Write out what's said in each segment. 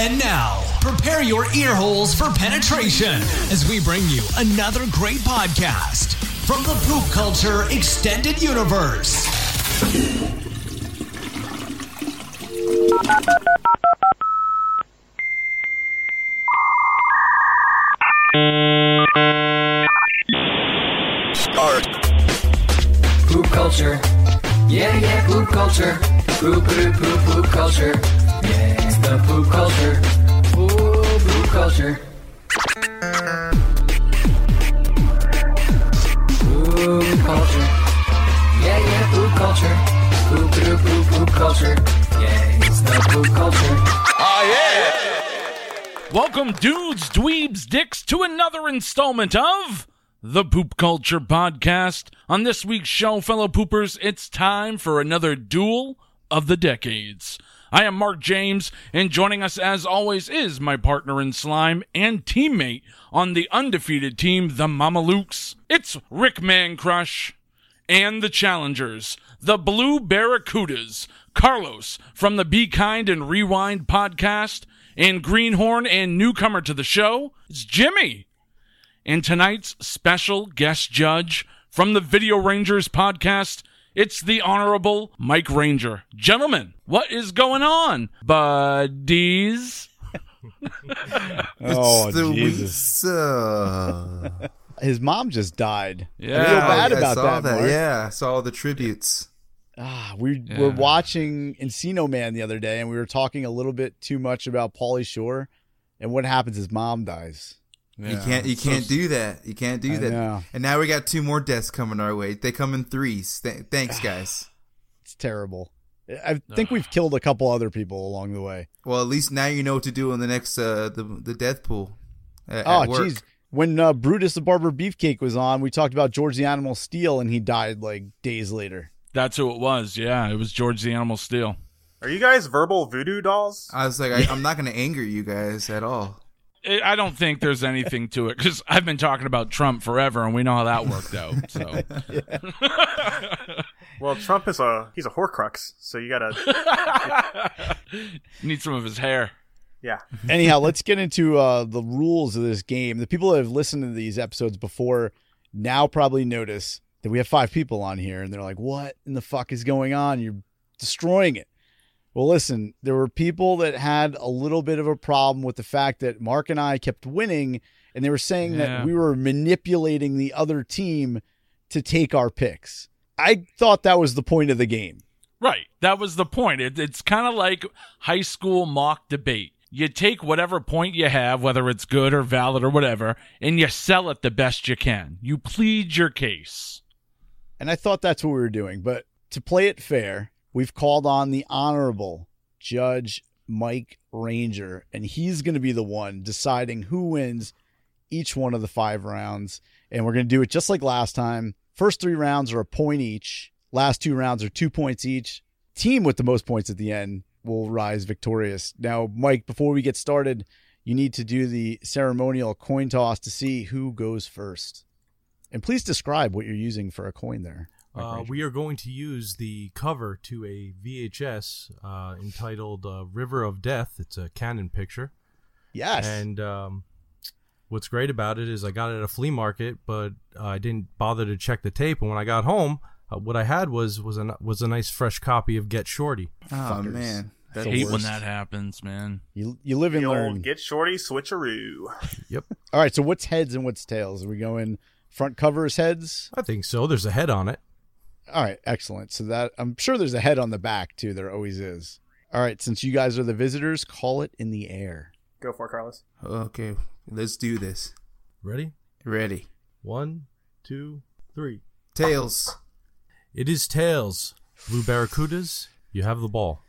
And now, prepare your ear holes for penetration as we bring you another great podcast from the Poop Culture Extended Universe. Start. Poop culture. Yeah, yeah, poop culture. Poop, poop, poop, poop culture. Yeah, it's the poop culture. Poop, poop culture. Poop culture. Yeah, yeah, poop culture. Poop, poop, poop, poop culture. Yeah, it's the poop culture. Ah, Welcome, dudes, dweebs, dicks, to another installment of the Poop Culture Podcast. On this week's show, fellow poopers, it's time for another duel of the decades. I am Marc James, and joining us as always is my partner in slime and teammate on the undefeated team, the Mamalukes. It's Rick Mancrush and the challengers, the Blue Barracudas, Carlos from the Be Kind and Rewind podcast, and Greenhorn and newcomer to the show, it's Jimmy. And tonight's special guest judge from the Video Rangers podcast, it's the Honorable Mike Ranger. Gentlemen, what is going on, buddies? Oh, the Jesus. Uh, His mom just died. Yeah. I feel bad I about saw that, Marc. Yeah, I saw all the tributes. Ah, we Yeah. were watching Encino Man the other day, and we were talking a little bit too much about Pauly Shore. And what happens? His mom dies. You can't, you can't do that. You can't do I that. know. And now we got two more deaths coming our way. They come in threes. Th- thanks, guys. It's terrible. I think we've killed a couple other people along the way. Well, at least now you know what to do in the next uh the the death pool. At, Oh, jeez. When uh, Brutus the Barber Beefcake was on, we talked about George the Animal Steele, and he died like days later. That's who it was. Yeah, it was George the Animal Steele. Are you guys verbal voodoo dolls? I was like, I, I'm not going to anger you guys at all. I I don't think there's anything to it because I've been talking about Trump forever, and we know how that worked out. So Well, Trump is a he's a horcrux, so you gotta need some of his hair. yeah. Anyhow, let's get into uh, the rules of this game. The people that have listened to these episodes before now probably notice that we have five people on here, and they're like, "What in the fuck is going on? You're destroying it." Well, listen, there were people that had a little bit of a problem with the fact that Marc and I kept winning, and they were saying Yeah. that we were manipulating the other team to take our picks. I thought that was the point of the game. Right. That was the point. It, it's kind of like high school mock debate. You take whatever point you have, whether it's good or valid or whatever, and you sell it the best you can. You plead your case. And I thought that's what we were doing. But to play it fair, we've called on the honorable Judge Mike Ranger, and he's going to be the one deciding who wins each one of the five rounds. And we're going to do it just like last time. First three rounds are a point each, last two rounds are two points each. Team with the most points at the end will rise victorious. Now, Mike, before we get started, you need to do the ceremonial coin toss to see who goes first. And please describe what you're using for a coin there. Mike Uh, we are going to use the cover to a VHS uh, entitled uh, "River of Death." It's a Cannon picture, yes. and um, what's great about it is I got it at a flea market, but uh, I didn't bother to check the tape. And when I got home, uh, what I had was was a was a nice fresh copy of Get Shorty. Oh Fuckers. man, The Hate when that happens, man. you you live and The learn. old get shorty switcheroo. Yep. All right. So what's heads and what's tails? Are we going front covers heads? I think so. There's a head on it. All right. Excellent. So that I'm sure there's a head on the back too. There always is. All right. Since you guys are the visitors, call it in the air. Go for it, Carlos. Okay, let's do this. Ready? Ready? One, two, three. Tails. It is tails. Blue Barracudas, you have the ball.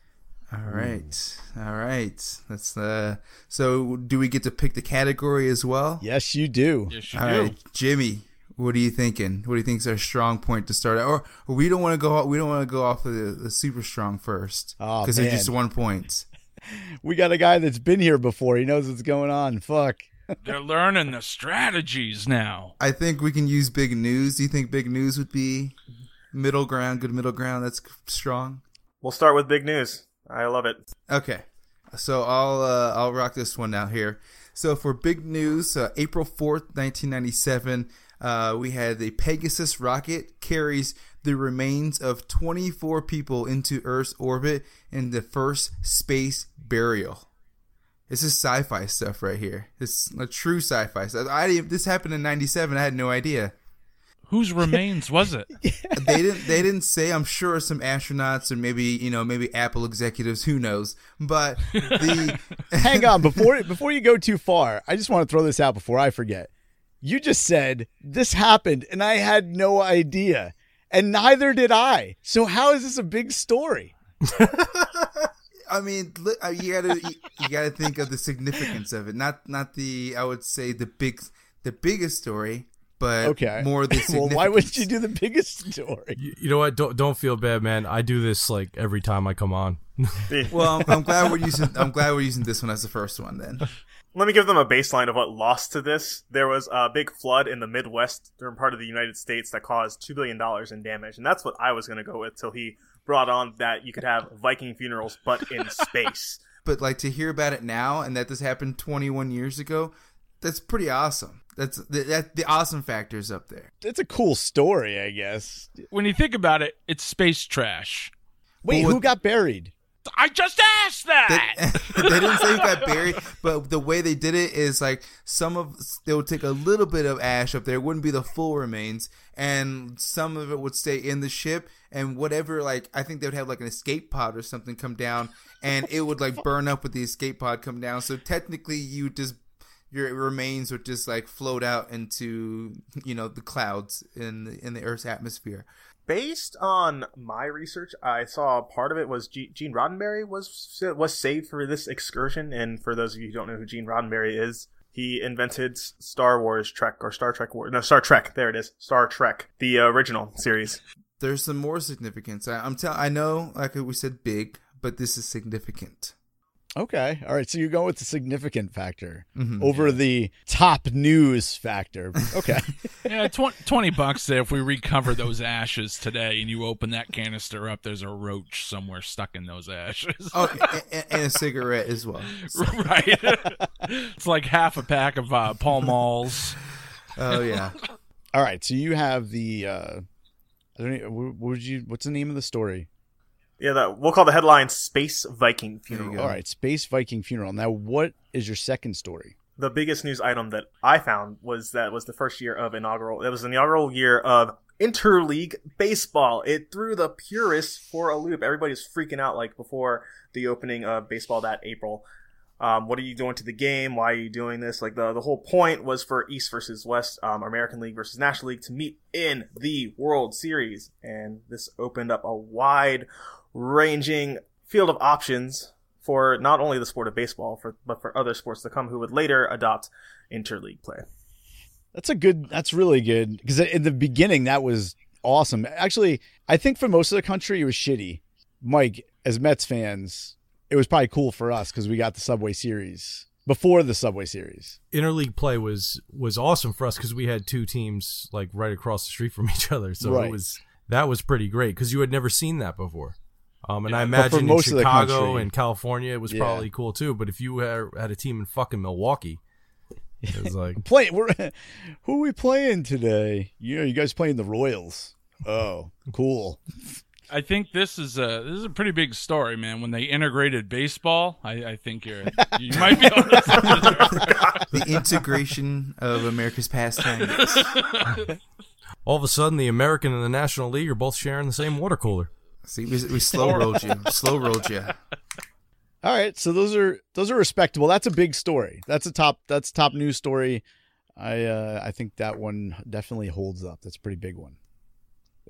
All right, all right. That's uh. So, do we get to pick the category as well? Yes, you do. Yes, you All do. right, Jimmy. What are you thinking? What do you think is our strong point to start? At? Or, or we don't want to go. We don't want to go off of the, the super strong first Oh, because they're just one point. We got a guy that's been here before. He knows what's going on. Fuck. They're learning the strategies now. I think we can use big news. Do you think big news would be middle ground? Good middle ground. That's strong. We'll start with big news. I love it. Okay. So I'll uh, I'll rock this one out here. So for big news, uh, April fourth, nineteen ninety seven, uh, we had the Pegasus rocket carries the remains of twenty four people into Earth's orbit in the first space burial. This is sci-fi stuff right here. This is a true sci-fi stuff. I this happened in '97. I had no idea. Whose remains was it? they didn't they didn't say i'm sure some astronauts or maybe you know maybe apple executives who knows but the Hang on before before you go too far. I just want to throw this out before I forget. You just said this happened and I had no idea. And neither did I. So how is this a big story? i mean li- uh, you gotta you, you gotta think of the significance of it not not the i would say the big the biggest story but Okay. more the well, why would you do the biggest story? You, you know what? Don't don't feel bad, man. I do this like every time I come on. well I'm, I'm glad we're using i'm glad we're using this one as the first one then Let me give them a baseline of what lost to this. There was a big flood in the Midwest, during part of the United States, that caused $2 billion in damage. And that's what I was going to go with till he brought on that you could have Viking funerals, but in space. but like to hear about it now and that this happened 21 years ago that's pretty awesome that's the, that the awesome factors up there It's a cool story, I guess. When you think about it, it's space trash. Wait, Well, who got buried? I just asked that. they, they didn't say who got buried, but the way they did it is like some of they would take a little bit of ash up there, it wouldn't be the full remains, and some of it would stay in the ship, and whatever like I think they would have like an escape pod or something come down, and it would like burn up with the escape pod come down. So technically, you just your remains would just like float out into you know the clouds in the, in the Earth's atmosphere. Based on my research, I saw part of it was G- Gene Roddenberry was was saved for this excursion. And for those of you who don't know who Gene Roddenberry is, he invented Star Wars Trek or Star Trek War. No, Star Trek. There it is. Star Trek, the original series. There's some more significance. I, I'm tell I know like we said big, but this is significant. Okay. All right. So you go with the significant factor Mhm. over the top news factor. Okay. yeah, tw- 20 bucks there if we recover those ashes today and you open that canister up, there's a roach somewhere stuck in those ashes. Oh, and, and a cigarette as well. So- right. it's like half a pack of uh, Pall Malls. oh yeah. All right. So you have the. uh I don't. What would you? What's the name of the story? Yeah, that we'll call the headline "Space Viking Funeral." All right. Space Viking funeral. Now, what is your second story? the biggest news item that I found was that was the first year of inaugural. It was the inaugural year of interleague baseball. It threw the purists for a loop. Everybody's freaking out like before the opening of baseball that April. Um, what are you doing to the game? Why are you doing this? Like the the whole point was for East versus West, um, American League versus National League to meet in the World Series, and this opened up a wide ranging field of options for not only the sport of baseball, for but for other sports to come who would later adopt interleague play. That's a good. That's really good because in the beginning that was awesome. Actually, I think for most of the country it was shitty. Mike, as Mets fans, it was probably cool for us because we got the Subway Series before the Subway Series. Interleague play was was awesome for us because we had two teams like right across the street from each other. So Right. it was that was pretty great because you had never seen that before. Um, and I imagine in most of Chicago country- and California it was Yeah. probably cool too. But if you had, had a team in fucking Milwaukee, it was like Play. We're who are we playing today? You know, you guys playing the Royals? Oh, cool. I think this is a this is a pretty big story, man. When they integrated baseball, I, I think you're you might be able to The integration of America's pastime. all of a sudden the American and the National League are both sharing the same water cooler. See, we, we slow rolled you. Slow rolled you. All right, so those are those are respectable. That's a big story. That's a top that's top news story. I uh, I think that one definitely holds up. That's a pretty big one.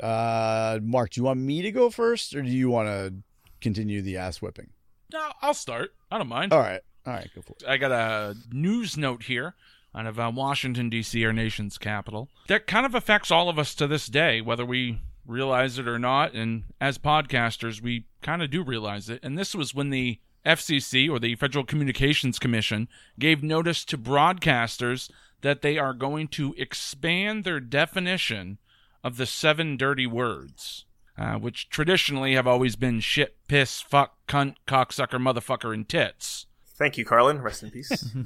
Uh, Marc, do you want me to go first, or do you want to continue the ass whipping? No, I'll start. I don't mind. All right, all right, go for it. I got a news note here out of uh, Washington, D.C., our nation's capital, that kind of affects all of us to this day, whether we realize it or not. And as podcasters, we kind of do realize it. And this was when the FCC, or the Federal Communications Commission, gave notice to broadcasters that they are going to expand their definition of the seven dirty words. uh, which traditionally have always been shit, piss, fuck, cunt, cocksucker, motherfucker, and tits. Thank you, Carlin. Rest in peace.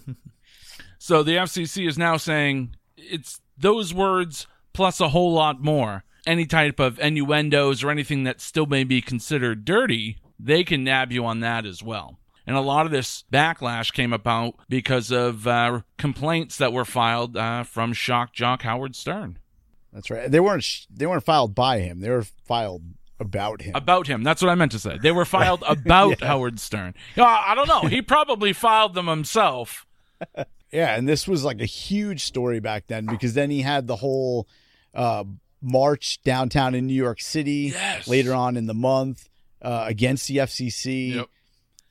So the FCC is now saying it's those words plus a whole lot more. Any type of innuendos or anything that still may be considered dirty, they can nab you on that as well. And a lot of this backlash came about because of uh, complaints that were filed uh, from shock jock Howard Stern That's right. They weren't sh- they weren't filed by him. They were filed about him. about him. That's what I meant to say. They were filed about Howard Stern. Uh, I don't know. He probably filed them himself. Yeah, and this was like a huge story back then because then he had the whole uh, march downtown in New York City Yes. later on in the month uh, against the FCC. Yep.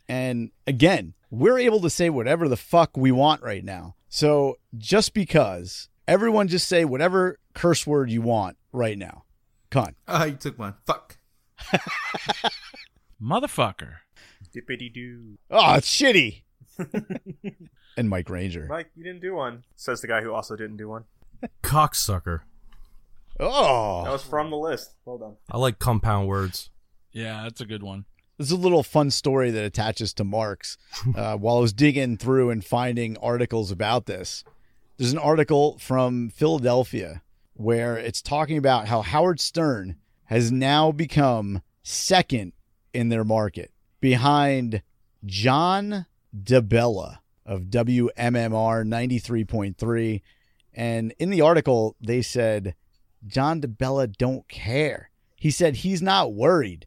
And again, we're able to say whatever the fuck we want right now. So just because everyone just say whatever curse word you want right now. Con. Oh, you took one. Fuck. Motherfucker. Dippity doo. Oh, it's shitty. and Mike Ranger. Mike, you didn't do one. Says the guy who also didn't do one. Cocksucker. That Oh, was from the list. Well done. I like compound words. Yeah, that's a good one. This is a little fun story that attaches to Marc's. Uh, while I was digging through and finding articles about this, there's an article from Philadelphia where it's talking about how Howard Stern has now become second in their market behind John DeBella of WMMR 93.3. And in the article, they said, John DeBella don't care. He said he's not worried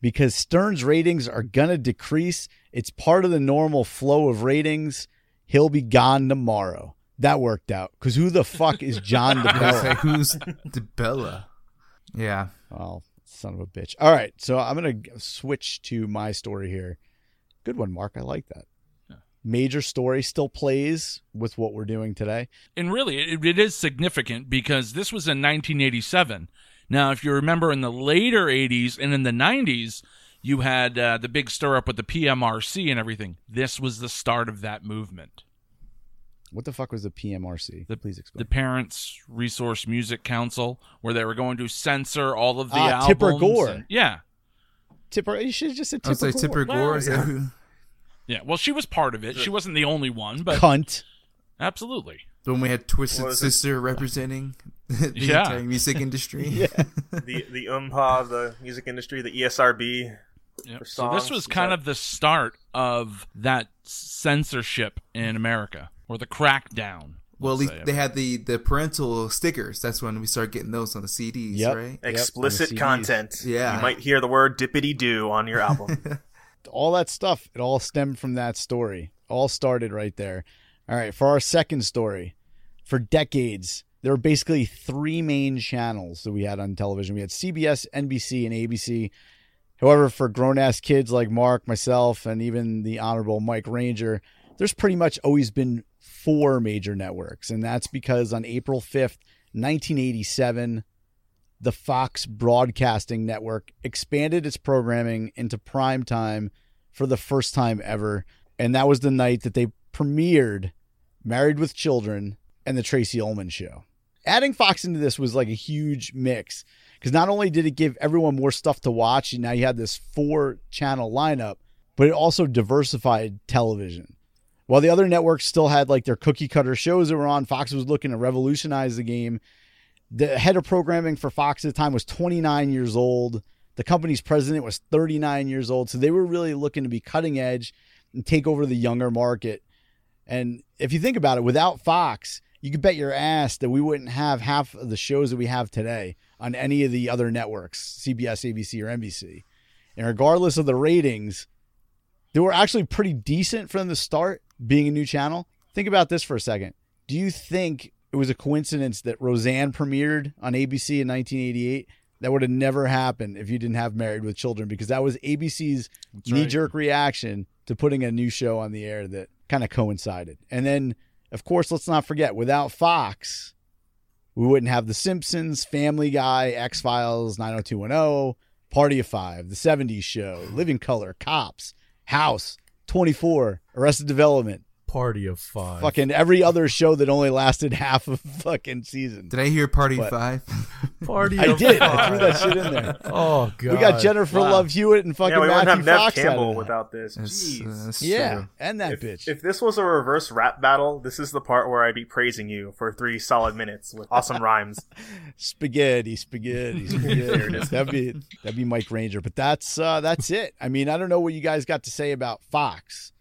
because Stern's ratings are going to decrease. It's part of the normal flow of ratings. He'll be gone tomorrow. That worked out. Because who the fuck is John DeBella? like, who's DeBella? Yeah. Oh, son of a bitch. All right. So I'm going to switch to my story here. Good one, Marc. I like that. Major story still plays with what we're doing today. And really, it, it is significant because this was in 1987. Now, if you remember in the later 80s and in the 90s, you had uh, the big stir up with the PMRC and everything. This was the start of that movement. What the fuck was the PMRC? The- Please explain. The. Parents Resource Music Council, where they were going to censor all of the Ah, albums. Tipper Gore. and- yeah. Tipper, you should have just said I was Tipper. like, Tipper Gore. Gore. Is that who? Yeah. Well, she was part of it. She wasn't the only one, but Cunt. absolutely. When we had Twisted What was it? Sister representing the Yeah. entire music industry. yeah. The the UMPA of the music industry, the ESRB. Yep. For So this songs, was is kind that- of the start of that censorship in America, or the crackdown. Well, at least say. they had the the parental stickers. That's when we started getting those on the CDs, Yep. right? Explicit on the CDs. content. Yeah. You might hear the word dippity doo on your album. All that stuff it all stemmed from that story. All started right there. All right for our second story for decades there were basically three main channels that we had on television. We had cbs nbc and abc however for grown-ass kids like mark myself and even the honorable mike ranger there's pretty much always been four major networks and that's because on april 5th 1987 the Fox Broadcasting Network expanded its programming into prime time for the first time ever. And that was the night that they premiered Married with Children and The Tracey Ullman Show. Adding Fox into this was like a huge mix because not only did it give everyone more stuff to watch, and now you had this four channel lineup, but it also diversified television. While the other networks still had like their cookie cutter shows that were on, Fox was looking to revolutionize the game the head of programming for Fox at the time was 29 years old. The company's president was 39 years old. So they were really looking to be cutting edge and take over the younger market. And if you think about it, without Fox, you could bet your ass that we wouldn't have half of the shows that we have today on any of the other networks, CBS, ABC, or NBC. And regardless of the ratings, they were actually pretty decent from the start being a new channel. Think about this for a second. Do you think it was a coincidence that Roseanne premiered on ABC in 1988? That would have never happened if you didn't have Married with Children because that was ABC's knee jerk reaction to putting a new show on the air that kind of coincided. And then, of course, let's not forget, without Fox, we wouldn't have The Simpsons, Family Guy, X Files, 90210, Party of Five, The 70s Show, Living Color, Cops, House, 24, Arrested Development, Party of five. Fucking every other show that only lasted half a fucking season. Did I hear Party But- Five? Party I did. five. I threw that shit in there. Oh god. We got Jennifer Wow. Love Hewitt and fucking yeah, we wouldn't Matthew have Nev Fox out Campbell of without this. That's, Jeez. uh, that's Yeah, true. and that if, bitch. if this was a reverse rap battle, this is the part where I'd be praising you for three solid minutes with awesome rhymes. spaghetti, spaghetti, spaghetti. that'd be that'd be Mike Ranger. But that's uh, that's it. I mean, I don't know what you guys got to say about Fox,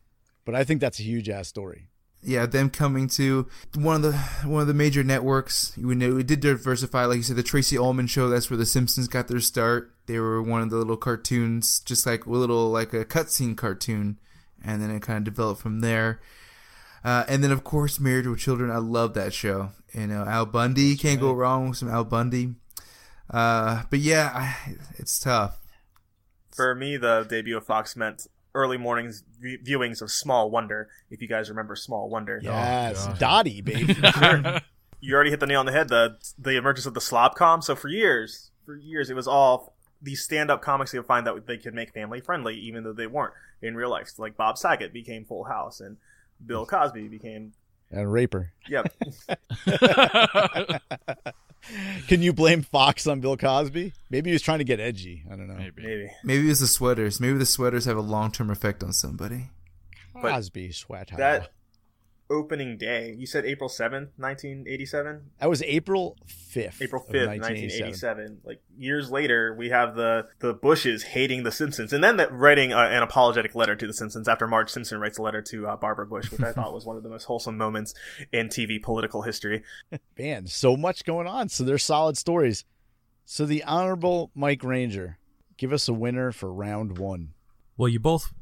but I think that's a huge ass story. yeah, them coming to one of the one of the major networks. We know we did diversify, like you said, the Tracey Ullman show. That's where the Simpsons got their start. They were one of the little cartoons, just like a little like a cutscene cartoon, and then it kind of developed from there. Uh, and then of course, Married with Children. I love that show. You know, Al Bundy can't go wrong with some Al Bundy. Uh, but yeah, I, it's tough. For me, the debut of Fox meant early mornings v- viewings of Small Wonder. If you guys remember Small Wonder, oh, Yes, God. Dottie, baby. you already hit the nail on the head. The the emergence of the slobcom. So for years, for years, it was all these stand-up comics. They would find that they could make family friendly, even though they weren't in real life. Like Bob Saget became Full House, and Bill Cosby became and Raper. Yep. Can you blame Fox on Bill Cosby? Maybe he was trying to get edgy. I don't know. Maybe. Maybe Maybe it's the sweaters. Maybe the sweaters have a long term effect on somebody. But Cosby sweat. that opening day. You said April seventh, nineteen eighty-seven. That was April fifth. April of fifth, nineteen eighty-seven. Like years later, we have the the Bushes hating the Simpsons, and then that writing uh, an apologetic letter to the Simpsons after Marge Simpson writes a letter to uh, Barbara Bush, which I thought was one of the most wholesome moments in TV political history. Man, so much going on. So they're solid stories. So the honorable Mike Ranger, give us a winner for round one. Well, you both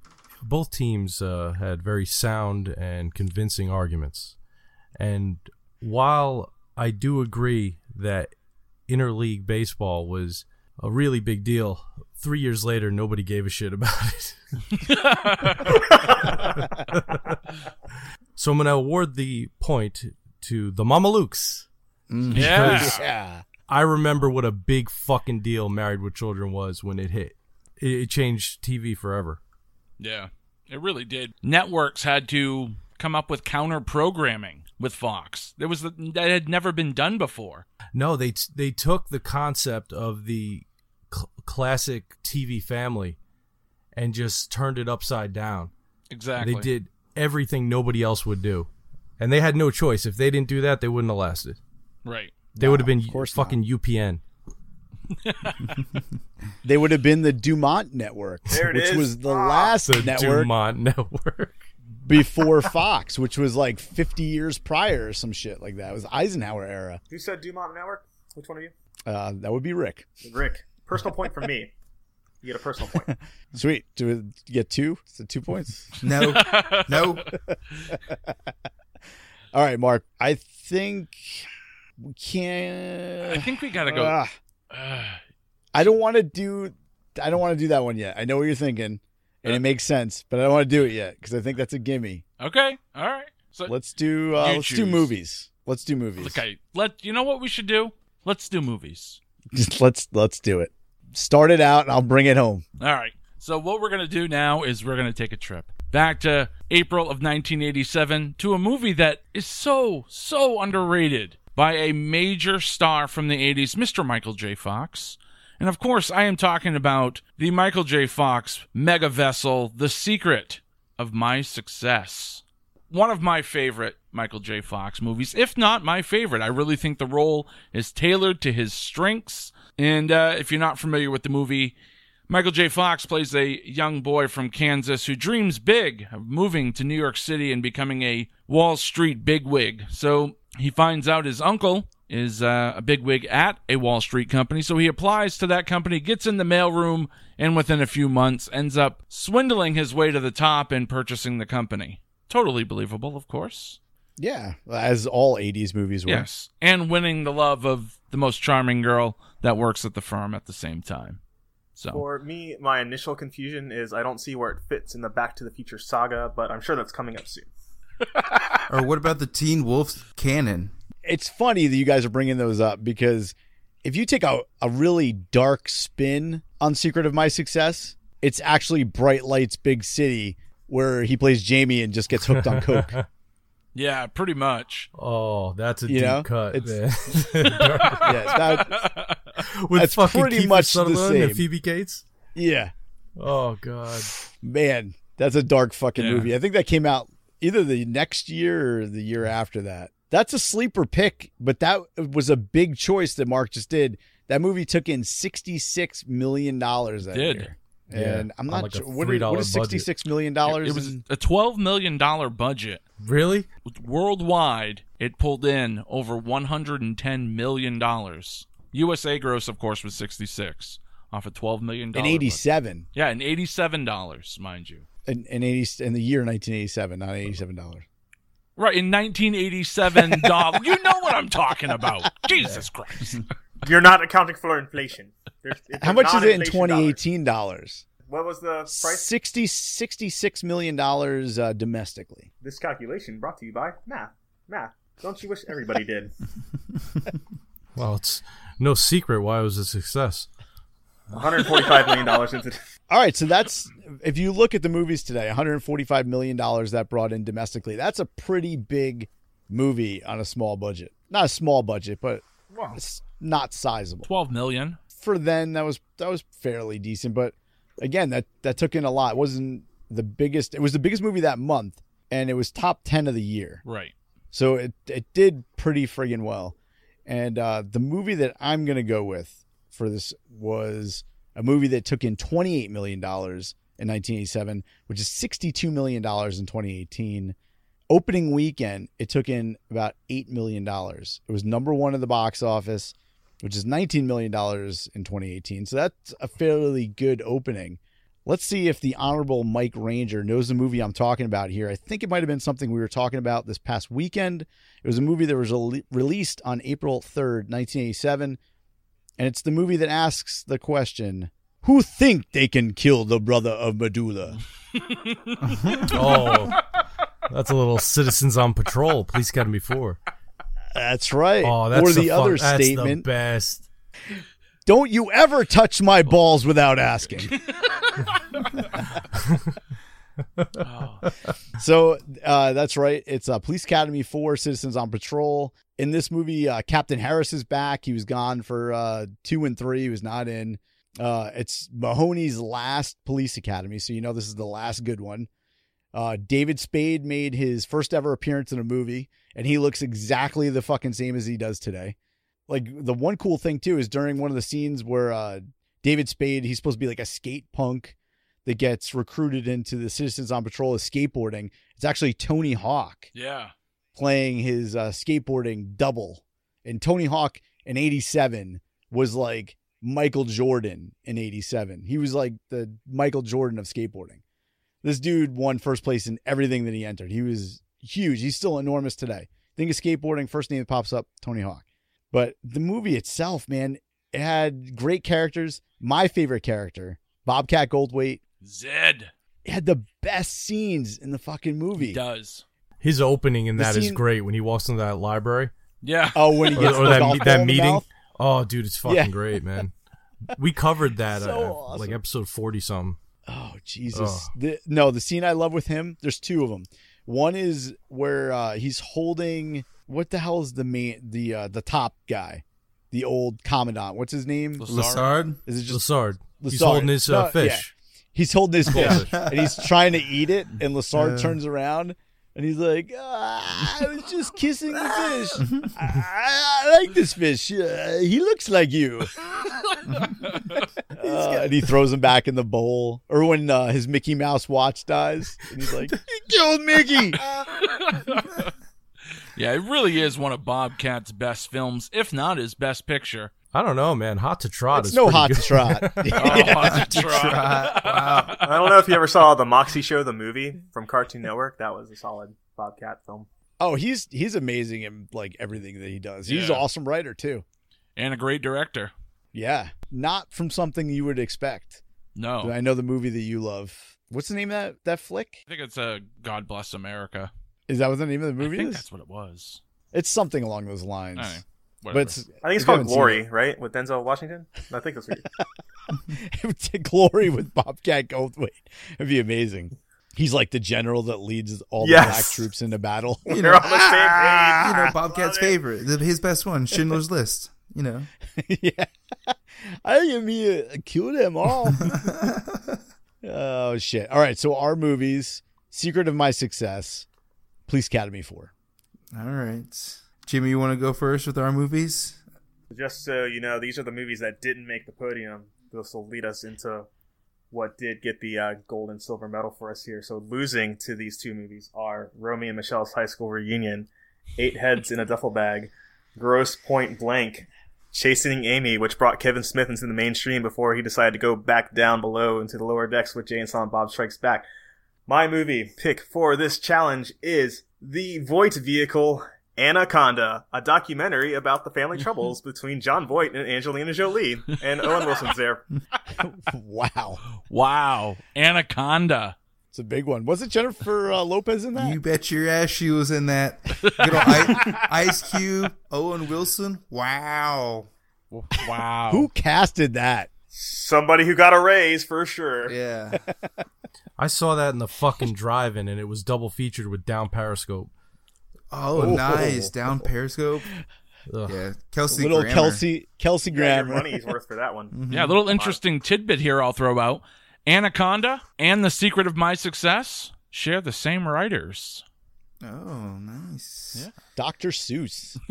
both teams uh, had very sound and convincing arguments, and while I do agree that interleague baseball was a really big deal, three years later nobody gave a shit about it. so I'm going to award the point to the Mamalukes. Yeah. Yeah. I remember what a big fucking deal Married with Children was when it hit. It, it changed TV forever. Yeah, it really did. Networks had to come up with counter programming with Fox. There was that had never been done before. No, they they took the concept of the cl- classic TV family and just turned it upside down. Exactly. They did everything nobody else would do, and they had no choice. If they didn't do that, they wouldn't have lasted. Right. They would have been of course fucking UPN. They would have been the Dumont Network, There it which is. was the Ah. last The network Dumont Network. before Fox, which was like 50 years prior or some shit like that. It was Eisenhower era. Who said Dumont Network? Which one of you? Uh, that would be Rick. Rick. Personal point for me. You get a personal point. Sweet. Do we get two? Is it two points? No, no. All right, Marc. I think we can't. I think we gotta go. Ah, Uh, I don't want to do. I don't want to do that one yet. I know what you're thinking, and it makes sense, but I don't want to do it yet because I think that's a gimme. okay. All right. So Let's do. Uh, let's do movies. Let's do movies. okay. Let you know what we should do. Let's do movies. Just let's let's do it. Start it out, and I'll bring it home. All right. So what we're gonna do now is we're gonna take a trip back to April of 1987 to a movie that is so so underrated by a major star from the 80s, Mr. Michael J. Fox. And of course, I am talking about the Michael J. Fox mega vessel, The Secret of My Success. One of my favorite Michael J. Fox movies, if not my favorite. I really think the role is tailored to his strengths. And uh, if you're not familiar with the movie, Michael J. Fox plays a young boy from Kansas who dreams big of moving to New York City and becoming a Wall Street bigwig. So he finds out his uncle is uh, a bigwig at a Wall Street company. So he applies to that company, gets in the mailroom, and within a few months ends up swindling his way to the top and purchasing the company. Totally believable, of course. Yeah, as all '80s movies were. Yes. And winning the love of the most charming girl that works at the firm at the same time. So For me, my initial confusion is I don't see where it fits in the Back to the Future saga, but I'm sure that's coming up soon. Or what about the Teen Wolf canon? It's funny that you guys are bringing those up because if you take a, a really dark spin on Secret of My Success, it's actually Bright Lights Big City where he plays Jamie and just gets hooked on coke. Yeah, pretty much. Oh, that's a You deep know, cut, it's- man. yeah, that, With That's fucking pretty Kiefer much the Sutherland and same. Phoebe Cates. yeah, Oh God. man, that's a dark fucking Yeah. movie. I think that came out either the next year or the year after that. That's a sleeper pick, but that was a big choice that Marc just did. That movie took in sixty six million dollars that Did. year. Yeah, And I'm on not like a sure what, is- $3 what is budget. sixty six million dollars. It was a twelve million dollar budget. Really? Worldwide, it pulled in over one hundred and ten million dollars. USA gross, of course, was sixty six off a twelve million in dollar. eighty seven. Yeah, in eighty seven dollars, mind you. In, in eighty in the year nineteen eighty seven, not eighty seven dollars. Right in nineteen eighty seven dollars. you know what I'm talking about. Jesus Christ. You're not accounting for inflation. There's, it's How much is it in non-inflation dollars. dollars? What was the price? 60 $66 million uh, domestically. This calculation brought to you by math. Math. Don't you wish everybody did? Well, it's no secret why it was a success. 145 million dollars into. All right, so that's if you look at the movies today, 145 million dollars that brought in domestically. That's a pretty big movie on a small budget. Not a small budget, but it's not sizable. Twelve million. For then that was that was fairly decent, but again, that that took in a lot. It wasn't the biggest. It was the biggest movie that month and it was top 10 of the year. Right. So it it did pretty friggin' well. And uh, the movie that I'm gonna go with for this was a movie that took in 28 million dollars in 1987, which is 62 million dollars in 2018. Opening weekend, it took in about eight million dollars. It was number one in the box office, which is 19 million dollars in 2018. So that's a fairly good opening. Let's see if the honorable Mike Ranger knows the movie I'm talking about here. I think it might have been something we were talking about this past weekend. It was a movie that was rele- released on April 3rd, 1987. And it's the movie that asks the question Who think they can kill the brother of Medulla? Oh, that's a little Citizens on Patrol, Police Academy Four. That's right. Oh, that's or the, fun- other that's statement the best. Don't you ever touch my balls without asking. So uh, that's right. It's uh, Police Academy 4 Citizens on Patrol. In this movie, uh, Captain Harris is back. He was gone for uh, two and three. He was not in. Uh, it's Mahoney's last police academy. So you know this is the last good one. Uh, David Spade made his first ever appearance in a movie, and he looks exactly the fucking same as he does today. Like the one cool thing too is during one of the scenes where uh, David Spade, he's supposed to be like a skate punk that gets recruited into the Citizens on Patrol of skateboarding. It's actually Tony Hawk Yeah. playing his uh, skateboarding double. And Tony Hawk in 87 was like Michael Jordan in 87. He was like the Michael Jordan of skateboarding. This dude won first place in everything that he entered. He was huge. He's still enormous today. Think of skateboarding, first name that pops up, Tony Hawk. But the movie itself, man, it had great characters. My favorite character, Bobcat Goldthwait, Zed it had the best scenes in the fucking movie. does. His opening in The that is scene- great when he walks into that library Yeah. Oh, when he gets or the that golf me- ball that in the meeting. Mouth? Oh, dude, it's fucking Yeah. great, man. We covered that So uh, awesome. like episode forty something. Oh Jesus! Ugh. The, no, the scene I love with him. There's two of them. One is where uh, he's holding what the hell is the main the uh, the top guy, the old commandant. What's his name? Lassard. Is it just Lassard. He's holding his uh, No, fish. he's holding his fish and he's trying to eat it, and Lassard turns around and he's like, ah, "I was just kissing the fish. I, I, I like this fish. Uh, he looks like you." Uh, and he throws him back in the bowl. Or when uh, his Mickey Mouse watch dies, and he's like, "He killed Mickey." Yeah, it really is one of Bobcat's best films, if not his best picture. I don't know, man. Hot to trot It's is no hot good. Oh, to trot. Oh, that's right. wow. I don't know if you ever saw the Moxy Show, the movie from Cartoon Network. That was a solid Bobcat film. oh, he's he's amazing in like everything that he does. He's Yeah. an awesome writer too. And a great director. Yeah, not from something you would expect. No. I know the movie that you love. What's the name of that that flick? I think it's a God Bless America. Is that what the name of the movie? I think is? that's what it was. It's something along those lines. Anyway, but it's, I think it's called haven't Glory, right? With Denzel Washington. I think it's. it, it would take glory with Bobcat Goldthwait. It'd be amazing. He's like the general that leads all Yes. the black troops into battle. You know, on the same ah, page. you know, Bobcat's favorite, his best one, Schindler's List. You know, yeah. I am here. Uh, kill them all. oh shit. All right. So our movies, Secret of My Success, Police Academy 4. all right, Jimmy, you want to go first with our movies? Just so you know, these are the movies that didn't make the podium. This will lead us into what did get the uh, gold and silver medal for us here. So losing to these two movies are Romy and Michelle's high school reunion, Eight Heads in a Duffel Bag, Grosse Pointe Blank, Chasing Amy, which brought Kevin Smith into the mainstream before he decided to go back down below into the lower decks with Jay and Bob Strikes Back. My movie pick for this challenge is the Voight vehicle Anaconda, a documentary about the family troubles between Jon Voight and Angelina Jolie. And Owen Wilson's there. wow. Wow. Anaconda. It's a big one. Was it Jennifer uh, Lopez in that? You bet your ass she was in that. You know, I- Ice Cube, Owen Wilson. Wow. Wow. Who casted that? Somebody who got a raise for sure. Yeah. I saw that in the fucking drive-in, and it was double featured with Down Periscope. Oh, oh, nice. Down Periscope. Ugh. Yeah. Kelsey Little Grammer. Kelsey Kelsey You got your Grammer. money's worth for that one. Mm-hmm. Yeah, a little interesting tidbit here I'll throw out. Anaconda and The Secret of My Success share the same writers. Oh, nice. Yeah. Dr. Seuss.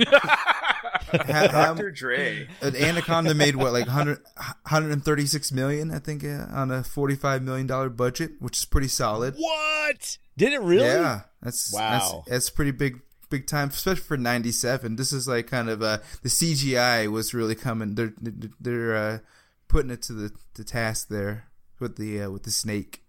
Ha- ha- Dr. Dre. an Anaconda made what, like 100, 136 million, I think, uh, on a $45 million budget, which is pretty solid. What? Did it really? Yeah. That's, Wow. that's, that's pretty big, big time, especially for 97. This is like kind of, uh, the CGI was really coming. They're, they're, uh, putting it to the, the task there with the, uh, with the snake.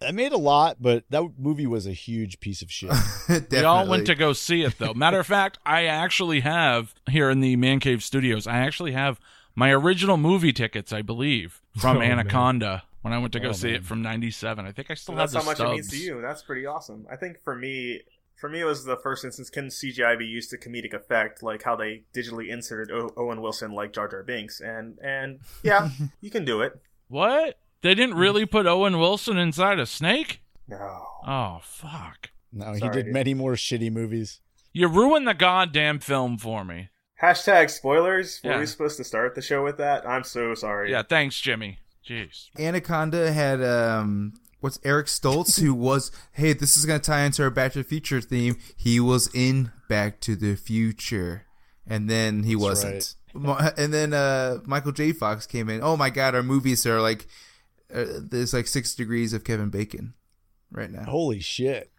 That made a lot, but that movie was a huge piece of shit. We all went to go see it, though. Matter of fact, I actually have here in the Man Cave Studios. I actually have my original movie tickets, I believe, from Oh, man. Anaconda when I went to go Oh, see man. it from '97. I think I still And have that's the how much it means to you. That's pretty awesome. I think for me, for me, it was the first instance. Can CGI be used to comedic effect, like how they digitally inserted o- Owen Wilson like Jar Jar Binks? And and yeah, you can do it. What? They didn't really put Owen Wilson inside a snake? No, Oh fuck! No, he did dude. many more shitty movies. You ruined the goddamn film for me. Hashtag spoilers. Were Yeah. we supposed to start the show with that? I'm so sorry. Yeah, thanks, Jimmy. Jeez. Anaconda had um what's Eric Stoltz who was hey this is gonna tie into our Back to the Future theme. He was in Back to the Future, and then he wasn't. Mo- And then uh Michael J. Fox came in. Oh my God, our movies are like uh, there's like six degrees of Kevin Bacon right now. Holy shit.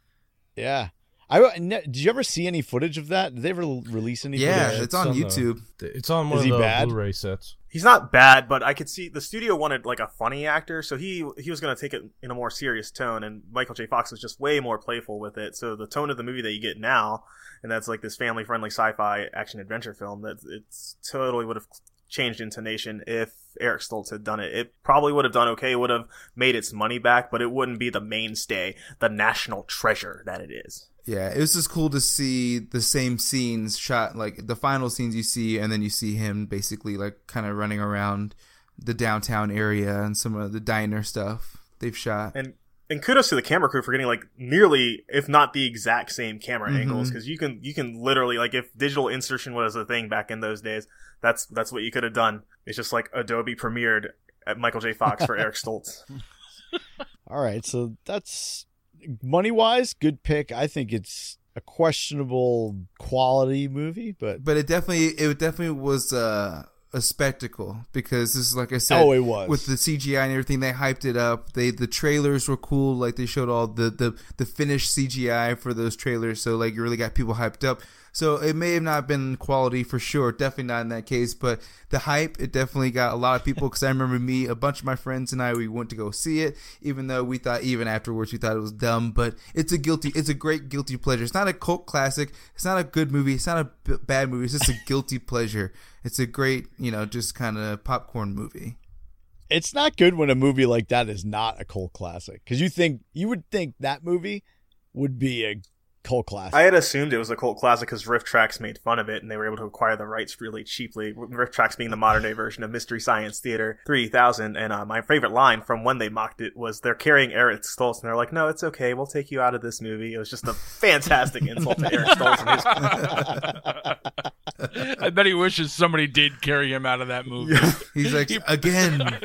Yeah. I ne- did you ever see any footage of that? Did they ever release any yeah, footage? it's on the- YouTube. It's on one Is of he the bad? Blu-ray sets. He's not bad, but I could see the studio wanted like a funny actor, so he he was going to take it in a more serious tone, and Michael J. Fox was just way more playful with it. So the tone of the movie that you get now, and that's like this family friendly sci-fi action adventure film, that it's totally would have changed intonation if Eric Stoltz had done it. It probably would have done okay, would have made its money back, but it wouldn't be the mainstay, the national treasure that it is. Yeah, it was just cool to see the same scenes shot, like the final scenes you see, and then you see him basically like kind of running around the downtown area and some of the diner stuff they've shot. and and kudos to the camera crew for getting like nearly if not the exact same camera angles because you can you can literally like if digital insertion was a thing back in those days that's that's what you could have done. It's just like adobe premiered at michael j. Fox for eric stoltz. All right, so that's money wise, good pick. I think it's a questionable quality movie, but But it definitely, it definitely was uh, a spectacle because this is like I said, Oh, it was. with the CGI and everything. They hyped it up. They the trailers were cool. Like they showed all the the the finished CGI for those trailers. So like you really got people hyped up. So it may have not been quality for sure. Definitely not in that case. But the hype, it definitely got a lot of people. Because I remember me, a bunch of my friends and I, we went to go see it. Even though we thought, even afterwards, we thought it was dumb. But it's a guilty, it's a great guilty pleasure. It's not a cult classic. It's not a good movie. It's not a b- bad movie. It's just a guilty pleasure. It's a great, you know, just kind of popcorn movie. it's not good when a movie like that is not a cult classic because you think you would think that movie would be a cult classic. I had assumed it was a cult classic because RiffTrax made fun of it, and they were able to acquire the rights really cheaply. RiffTrax being the modern day version of Mystery Science Theater 3000. And uh, my favorite line from when they mocked it was they're carrying Eric Stoltz, and they're like, "No, it's okay. We'll take you out of this movie." It was just a fantastic insult to Eric Stoltz and his I bet he wishes somebody did carry him out of that movie. He's like, again.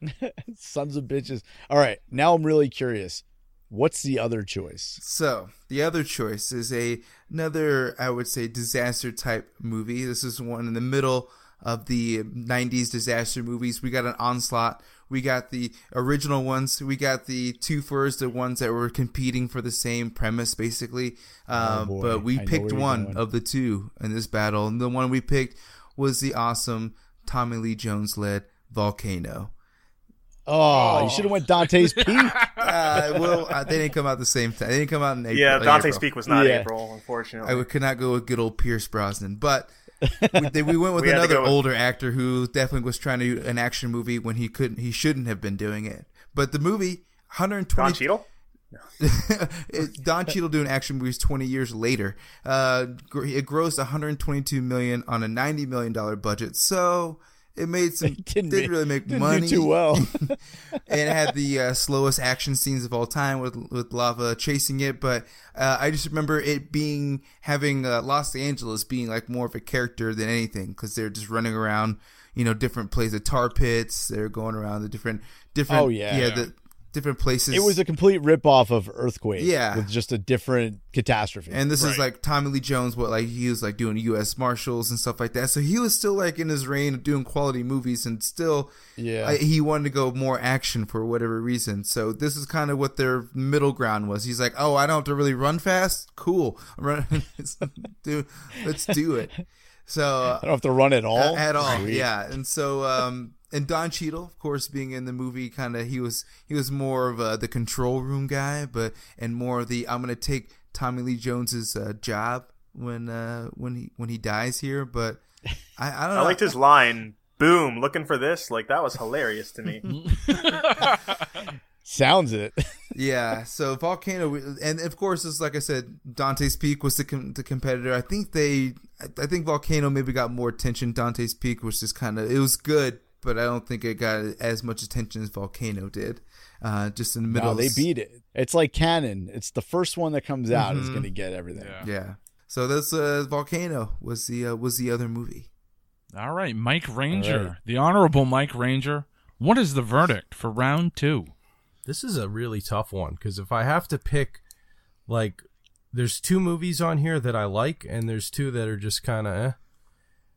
Sons of bitches. All right, now I'm really curious. What's the other choice? So the other choice is a another, I would say, disaster type movie. This is one in the middle of the '90s disaster movies. We got an onslaught. We got the original ones. We got the two first, the ones that were competing for the same premise, basically. Um, Oh, but we I picked one going. of the two in this battle, and the one we picked was the awesome Tommy Lee Jones led Volcano. Oh, you should have went Dante's Peak. Uh, well, uh, they didn't come out the same time. They didn't come out in April. Yeah, in Dante's April. Peak was not Yeah. April, unfortunately. I would- could not go with good old Pierce Brosnan, but we, they, we went with We another go with- older actor who definitely was trying to do an action movie when he couldn't. He shouldn't have been doing it. But the movie, Don 120. Cheadle? it- Don Cheadle doing action movies 20 years later. Uh, it grossed 122 million on a 90 million dollar budget, so it made some. Didn't, didn't, make- really make didn't money. too well. and it had the uh, slowest action scenes of all time with with lava chasing it. But uh, I just remember it being having uh, Los Angeles being like more of a character than anything because they're just running around, you know, different places, tar pits. They're going around the different different. Oh, yeah. yeah, the different places. it was a complete ripoff of Earthquake. Yeah. with just a different catastrophe. And this is like Tommy Lee Jones, what like he was like doing U.S. Marshals and stuff like that. So he was still like in his reign of doing quality movies, and still, Yeah. I, he wanted to go more action for whatever reason. So this is kind of what their middle ground was. He's like, oh, I don't have to really run fast. Cool, I'm running. do let's do it. So I don't have to run at all. at all. Sweet. Yeah, and so um, and Don Cheadle, of course, being in the movie, kind of he was he was more of uh, the control room guy, but and more of the I'm gonna take Tommy Lee Jones's uh, job when uh, when he when he dies here. But I, I don't know. I liked his line, boom, looking for this. Like, that was hilarious to me. Sounds it. yeah. So Volcano, and of course, it's like I said, Dante's Peak was the com- the competitor. I think they, I think Volcano maybe got more attention. Dante's Peak was just kind of it was good, but I don't think it got as much attention as Volcano did. Uh, just in the middle. no, they beat it. It's like canon. It's the first one that comes out is going to get everything. Yeah. So this uh, Volcano was the uh, was the other movie. All right, Mike Ranger, All right. the honorable Mike Ranger. What is the verdict for round two? This is a really tough one because if I have to pick, like, there's two movies on here that I like, and there's two that are just kind of eh.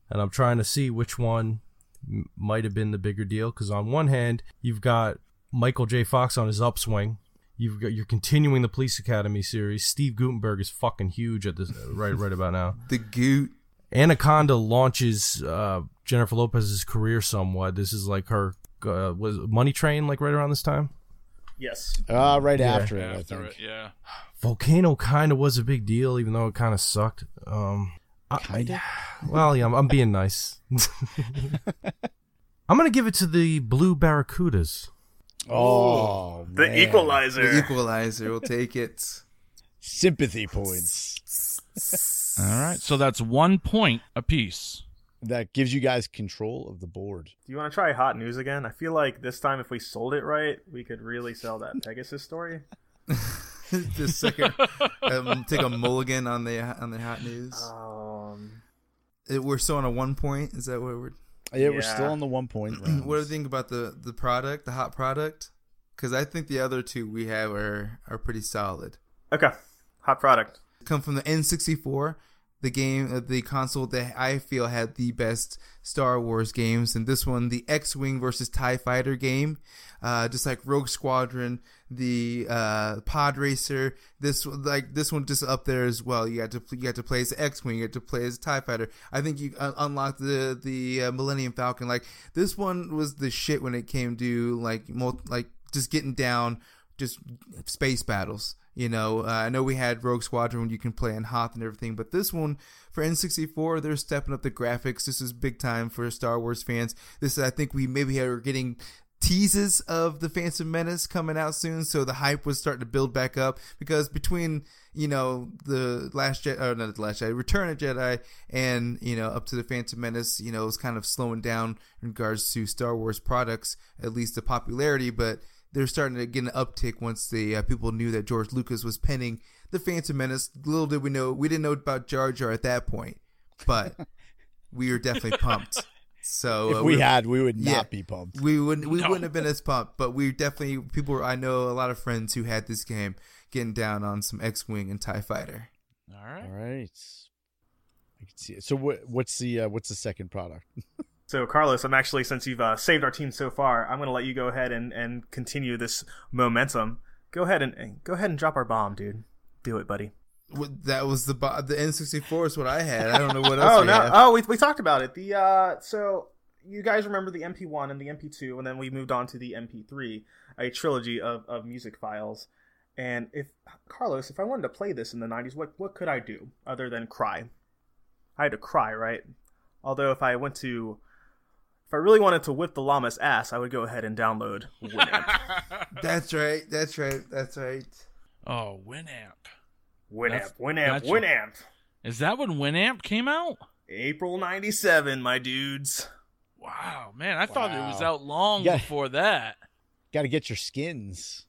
And I'm trying to see which one m- might have been the bigger deal because on one hand, you've got Michael J. Fox on his upswing. You've got you're continuing the Police Academy series. Steve Guttenberg is fucking huge at this right right about now. The Goot. Anaconda launches uh, Jennifer Lopez's career somewhat. This is like her uh, was Money Train like right around this time. Yes. Uh, right after it, I After think. it, yeah. Volcano kind of was a big deal, even though it kind of sucked. Um, I- Kinda? well, yeah, I'm, I'm being nice. I'm gonna give it to the Blue Barracudas. Oh, The man. Equalizer. The Equalizer. We'll take it. Sympathy points. All right, so that's one point apiece. That gives you guys control of the board. Do you want to try hot news again? I feel like this time, if we sold it right, we could really sell that Pegasus story. the second, um, take a mulligan on the on the hot news. Um, It- we're still on a one point. Is that what we're? Yeah, we're still on the one point. What do you think about the the product, the hot product? Because I think the other two we have are are pretty solid. okay, hot product. Come from the N64, the game, uh, the console that I feel had the best Star Wars games, and this one, the X-wing versus Tie Fighter game, uh, just like Rogue Squadron, the uh, Pod Racer. This like this one just up there as well. You got to you got to play as X-wing, you got to play as Tie Fighter. I think you uh, unlocked the the uh, Millennium Falcon. Like this one was the shit when it came to like mul- like just getting down just space battles. You know, uh, I know we had Rogue Squadron when you can play in Hoth and everything, but this one for N64, they're stepping up the graphics. This is big time for Star Wars fans. This, I think, we maybe are getting teases of the Phantom Menace coming out soon, so the hype was starting to build back up because between you know the last Jedi, or not the last Jedi, Return of Jedi, and you know up to the Phantom Menace, you know it was kind of slowing down in regards to Star Wars products, at least the popularity, but they're starting to get an uptick once the uh, people knew that George Lucas was penning the Phantom Menace. Little did we know, we didn't know about Jar Jar at that point, but we were definitely pumped. So If uh, we we're- had, we would not Yeah. be pumped. we wouldn't we No. wouldn't have been as pumped, but we definitely people. were- I know a lot of friends who had this game getting down on some X Wing and Tie Fighter. All right. All right. I can see it. So what, what's the uh, what's the second product? So, Carlos, I'm actually, since you've uh, saved our team so far, I'm going to let you go ahead and, and continue this momentum. Go ahead and, and go ahead and drop our bomb, dude. Do it, buddy. What- That was the the N64 is what I had. I don't know what else. Oh we no! have. Oh, we we talked about it. The uh, so you guys remember the MP1 and the MP2, and then we moved on to the MP3, a trilogy of, of music files. And if Carlos, if I wanted to play this in the '90s, what what could I do other than cry? I had to cry, right? Although if I went to if I really wanted to whip the llama's ass, I would go ahead and download Winamp. That's right. That's right. That's right. Oh, Winamp. Winamp, That's- Winamp, gotcha. Winamp. Is that when Winamp came out? April '97, my dudes. Wow, man, I thought it was out long Yeah. before that. Got to get your skins.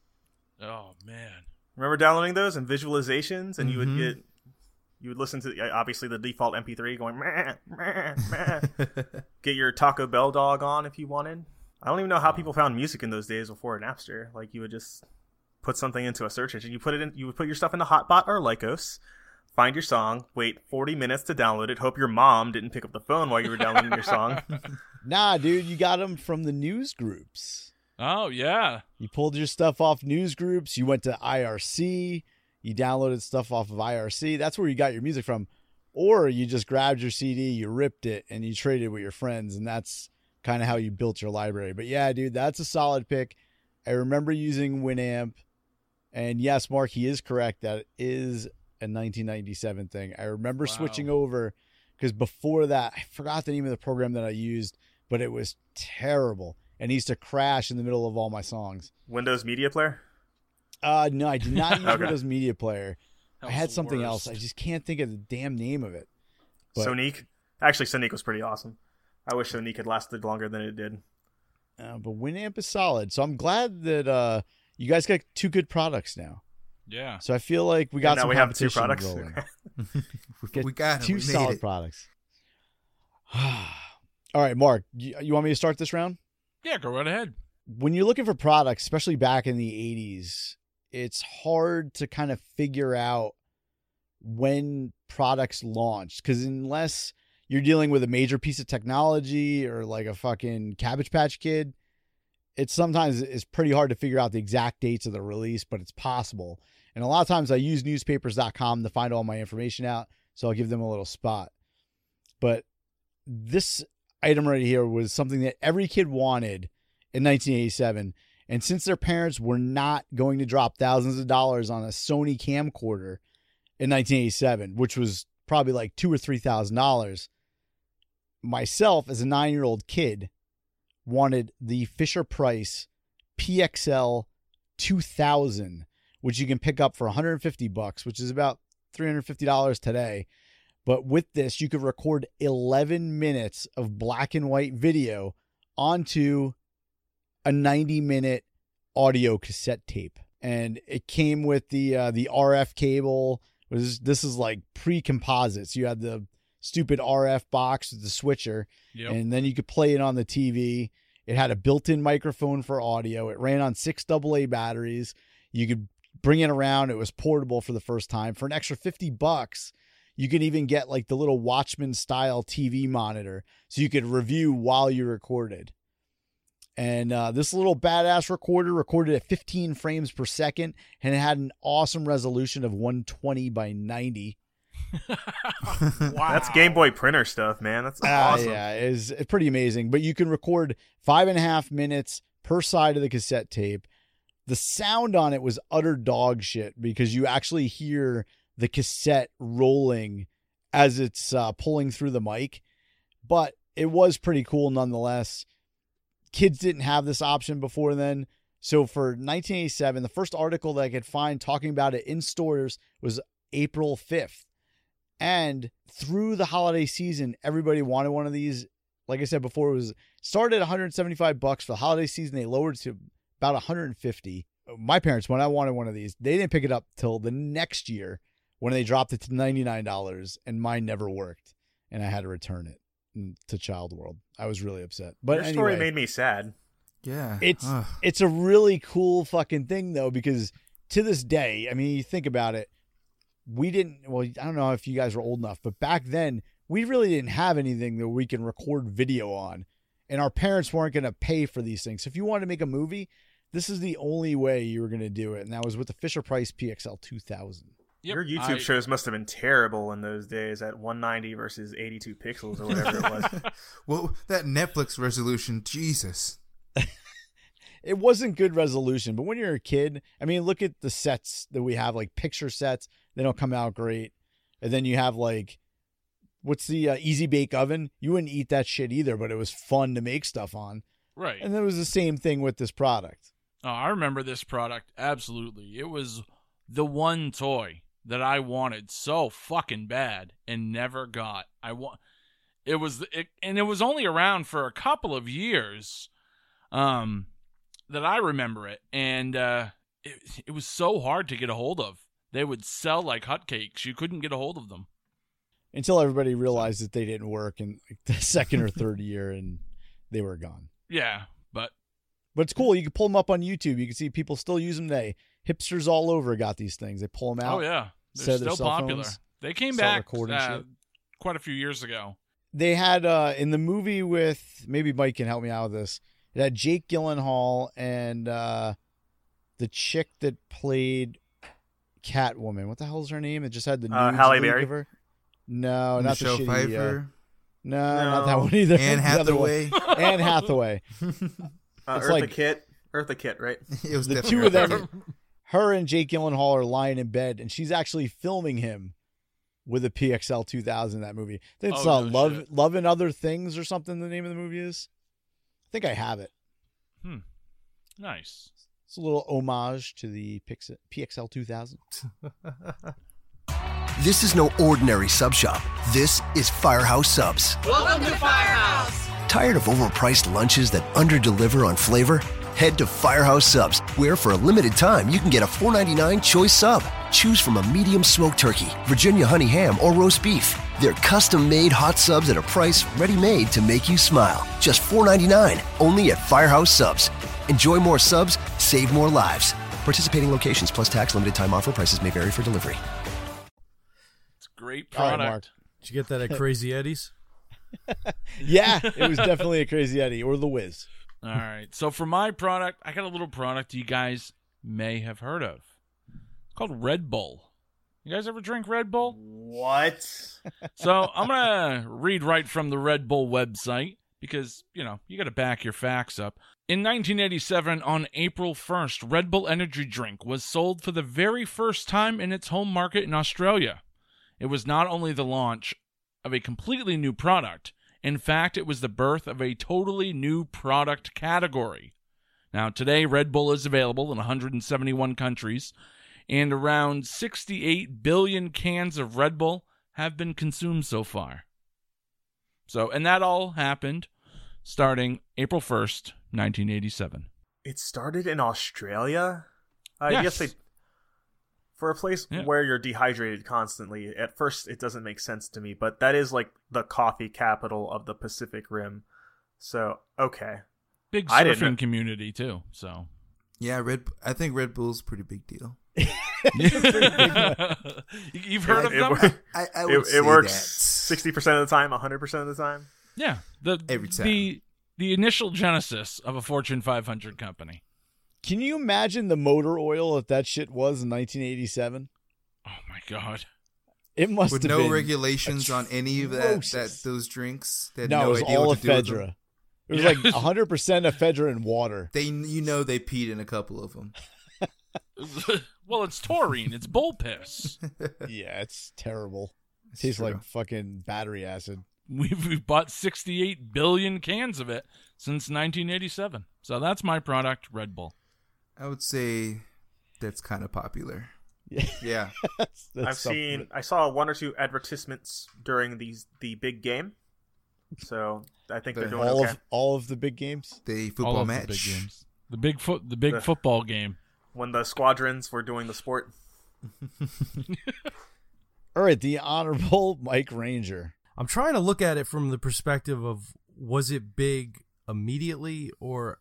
Oh man. Remember downloading those and visualizations, and you would Mhm. get, you would listen to obviously the default MP3 going, meh, meh, meh. get your Taco Bell dog on if you wanted. I don't even know how people found music in those days before Napster. Like you would just put something into a search engine, you put it in, you would put your stuff into Hotbot or Lycos, find your song, wait 40 minutes to download it, hope your mom didn't pick up the phone while you were downloading your song. Nah, dude, you got them from the news groups. Oh yeah. You pulled your stuff off news groups. You went to IRC. You downloaded stuff off of IRC. That's where you got your music from. Or you just grabbed your CD, you ripped it, and you traded with your friends, and that's kind of how you built your library. But yeah, dude, that's a solid pick. I remember using Winamp, and yes, Mark, he is correct That is a 1997 thing. I remember Wow. switching over because before that, I forgot the name of the program that I used, but it was terrible and used to crash in the middle of all my songs. Windows Media Player. Uh, no, I did not use Okay. Windows Media Player. I had something else. I just can't think of the damn name of it. But- Sonique. Actually, Sonique was pretty awesome. I wish Sonique had lasted longer than it did. Uh, but Winamp is solid, so I'm glad that uh, you guys got two good products now. Yeah. So I feel like we got now some we have two competition products. rolling. We, we got two we solid it. products. All right, Mark, you, you want me to start this round? Yeah, go right ahead. when you're looking for products, especially back in the 80s, it's hard to kind of figure out when products launched because unless you're dealing with a major piece of technology or like a fucking Cabbage Patch Kid, it sometimes is pretty hard to figure out the exact dates of the release, but it's possible. And a lot of times I use newspapers.com to find all my information out, so I'll give them a little spot. But this item right here was something that every kid wanted in 1987. And since their parents were not going to drop thousands of dollars on a Sony camcorder in 1987, which was probably like two or three thousand dollars, myself as a nine year old kid wanted the Fisher Price PXL 2000, which you can pick up for 150 bucks, which is about $350 today. But with this, you could record 11 minutes of black and white video onto a 90 minute audio cassette tape. And it came with the uh, the RF cable. Was this is like pre-composites. You had the stupid RF box with the switcher Yep. and then you could play it on the TV it had a built-in microphone for audio. It ran on 6 AA batteries. You could bring it around. It was portable for the first time. For an extra 50 bucks you could even get like the little Watchman style TV monitor so you could review while you recorded. And uh, this little badass recorder recorded at 15 frames per second, and it had an awesome resolution of 120 by 90. Wow. That's Game Boy printer stuff, man. That's Ah, awesome. yeah, it's, it's pretty amazing. But you can record five and a half minutes per side of the cassette tape. The sound on it was utter dog shit because you actually hear the cassette rolling as it's uh, pulling through the mic, but it was pretty cool nonetheless. kids didn't have this option before then. So for 1987, the first article that I could find talking about it in stores was April 5th. And through the holiday season, everybody wanted one of these. Like I said before, it was started at 175 bucks for the holiday season. They lowered it to about 150. My parents, when I wanted one of these, they didn't pick it up till the next year when they dropped it to $99 and mine never worked and I had to return it to Child World. I was really upset. But Your anyway, story made me sad. Yeah. it's Ugh. it's a really cool fucking thing though because to this day, I mean, you think about it, we didn't. Well, I don't know if you guys were old enough, but back then we really didn't have anything that we can record video on, and our parents weren't going to pay for these things. So if you wanted to make a movie, this is the only way you were going to do it, and that was with the Fisher Price PXL 2000. Yep, Your YouTube I- shows must have been terrible in those days at 190 versus 82 pixels or whatever it was. Well, that Netflix resolution, Jesus. it wasn't good resolution, but when you're a kid, I mean, look at the sets that we have, like picture sets. They don't come out great, and then you have like, what's the uh, Easy Bake Oven? You wouldn't eat that shit either, but it was fun to make stuff on. Right. And it was the same thing with this product. Oh, I remember this product absolutely. It was the one toy that I wanted so fucking bad and never got. I want it was it, and it was only around for a couple of years um that I remember it and uh it, it was so hard to get a hold of. They would sell like hotcakes. You couldn't get a hold of them. Until everybody realized that they didn't work in like, the second or third year, and they were gone. Yeah, but But it's cool. You can pull them up on YouTube. You can see people still use them today. Hipsters all over got these things. They pull them out. oh yeah, they're still popular. phones, They came back uh, quite a few years ago. they had uh in the movie with maybe Mike can help me out with this. It had Jake Gyllenhaal and uh the chick that played Catwoman. What the hell's her name? It just had the Uh, nudes Halle Berry? of her. No, not Michelle the shitty. Uh, Pfeiffer, no, not that one either. Anne The other one. Hathaway. Anne Hathaway. Uh, It's Eartha like- Kitt. Eartha Kitt, right? it was The two of them, her and Jake Gyllenhaal are lying in bed, and she's actually filming him with a PXL 2000. That movie. I think it's Oh, uh, no Love, shit. Love and Other Things or something. The name of the movie is. I think I have it. Hmm. Nice. It's a little homage to the Pix- PXL 2000. This is no ordinary sub shop. This is Firehouse Subs. Welcome to Firehouse. Tired of overpriced lunches that underdeliver on flavor? Head to Firehouse Subs, where for a limited time you can get a $4.99 choice sub. Choose from a medium smoked turkey, Virginia honey ham, or roast beef. They're custom made hot subs at a price ready made to make you smile. Just $4.99, only at Firehouse Subs. Enjoy more subs, save more lives. Participating locations plus tax limited time offer prices may vary for delivery. It's a great All right, product. Mark. Did you get that at Crazy Eddie's? Yeah, it was definitely a Crazy Eddie or The Wiz. All right. So for my product, I got a little product you guys may have heard of. It's called Red Bull. You guys ever drink Red Bull? What? So I'm gonna read right from the Red Bull website because you know you got to back your facts up. In 1987, on April 1st, Red Bull Energy Drink was sold for the very first time in its home market in Australia. It was not only the launch of a completely new product, in fact, it was the birth of a totally new product category. Now, today, Red Bull is available in 171 countries, and around 68 billion cans of Red Bull have been consumed so far. So, and that all happened starting April 1st, 1987. It started in Australia? I Yes. guess they. For a place Yeah. where you're dehydrated constantly, at first it doesn't make sense to me, but that is like the coffee capital of the Pacific Rim. So, okay. Big I surfing community, too. So, Yeah, Red. I think Red Bull's a pretty big deal. you've heard of It, them? wor- I, I it, would say it works that. 60% of the time, 100% of the time. Yeah, the Every time. the the initial genesis of a Fortune 500 company. Can you imagine the motor oil that that shit was in 1987? Oh my god! It must have been. With have no been regulations on any of that, that those drinks. They had No, no, it was idea all what to do with them. ephedra. It was like 100% ephedra and water. They, you know, they peed in a couple of them. well, it's taurine. It's bull piss. Yeah, it's terrible. It's tastes true. like fucking battery acid. We've, we've bought 68 billion cans of it since 1987. So that's my product, Red Bull. I would say that's kind of popular. Yeah. Yeah. That's- that's I've something. seen I saw one or two advertisements during these the big game. So I think they're doing all okay. of all of the big games. The football of match. the big games. The big foot the big The- football game. when the squadrons were doing the sport. All right, the honorable Mike Ranger. I'm trying to look at it from the perspective of was it big immediately or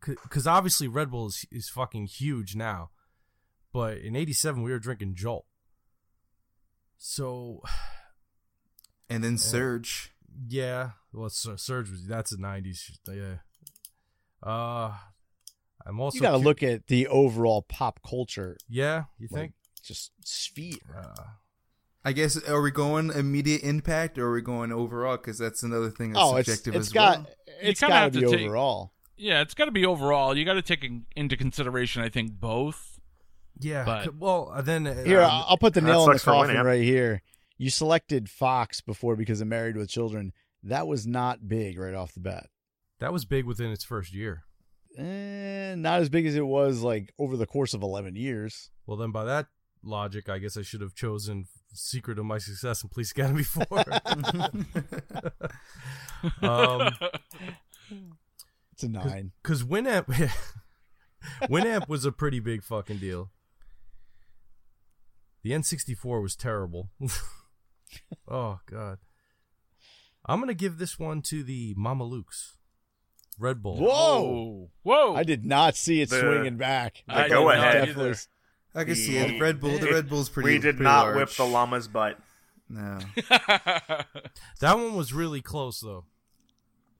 because obviously Red Bull is, is fucking huge now, but in '87 we were drinking Jolt. So And then Surge. yeah, well, Surge was that's the '90s. Yeah. Uh, I'm also You got to cu- look at the overall pop culture, Yeah, you like, think? just sphere. Uh, I guess are we going immediate impact or are we going overall? Because that's another thing that's Oh, it's subjective it's as got well. it's kinda got to have be to take- overall. Yeah, it's got to be overall. You got to take in- into consideration, I think, both. yeah. But- well, uh, then uh, Here, um, I'll I'll put the nail in the coffin Winamp. right here. You selected Fox before because of Married with Children. That was not big right off the bat. that was big within its first year. Eh, not as big as it was like over the course of 11 years. Well, then by that logic, I guess I should have chosen Secret of My Success and Police Academy 4. um, It's a nine. because Winamp, Winamp was a pretty big fucking deal. The N64 was terrible. oh god, I'm gonna give this one to the Mamalukes Red Bull. Whoa! Whoa! I did not see it The- swinging back. I go ahead. definitely- either. I can see The- it. Red Bull. The Red Bull's pretty. Good. We did pretty not large. whip the llama's butt. No, That one was really close though.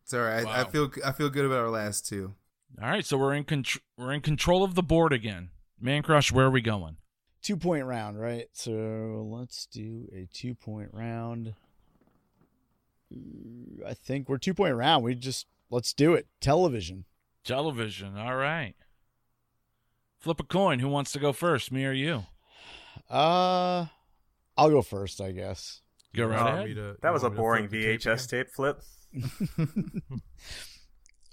it's all right. I, I feel. I feel good about our last two. All right, so we're in contr- we're in control of the board again. Mancrush, where are we going? two point round, right? So let's do a two point round. I think we're two point round. We just let's do it. Television. Television. All right. Flip a coin. Who wants to go first, me or you? Uh, I'll go first, I guess. Go right ahead. to- That was a want me to boring flip the tape VHS tape flip.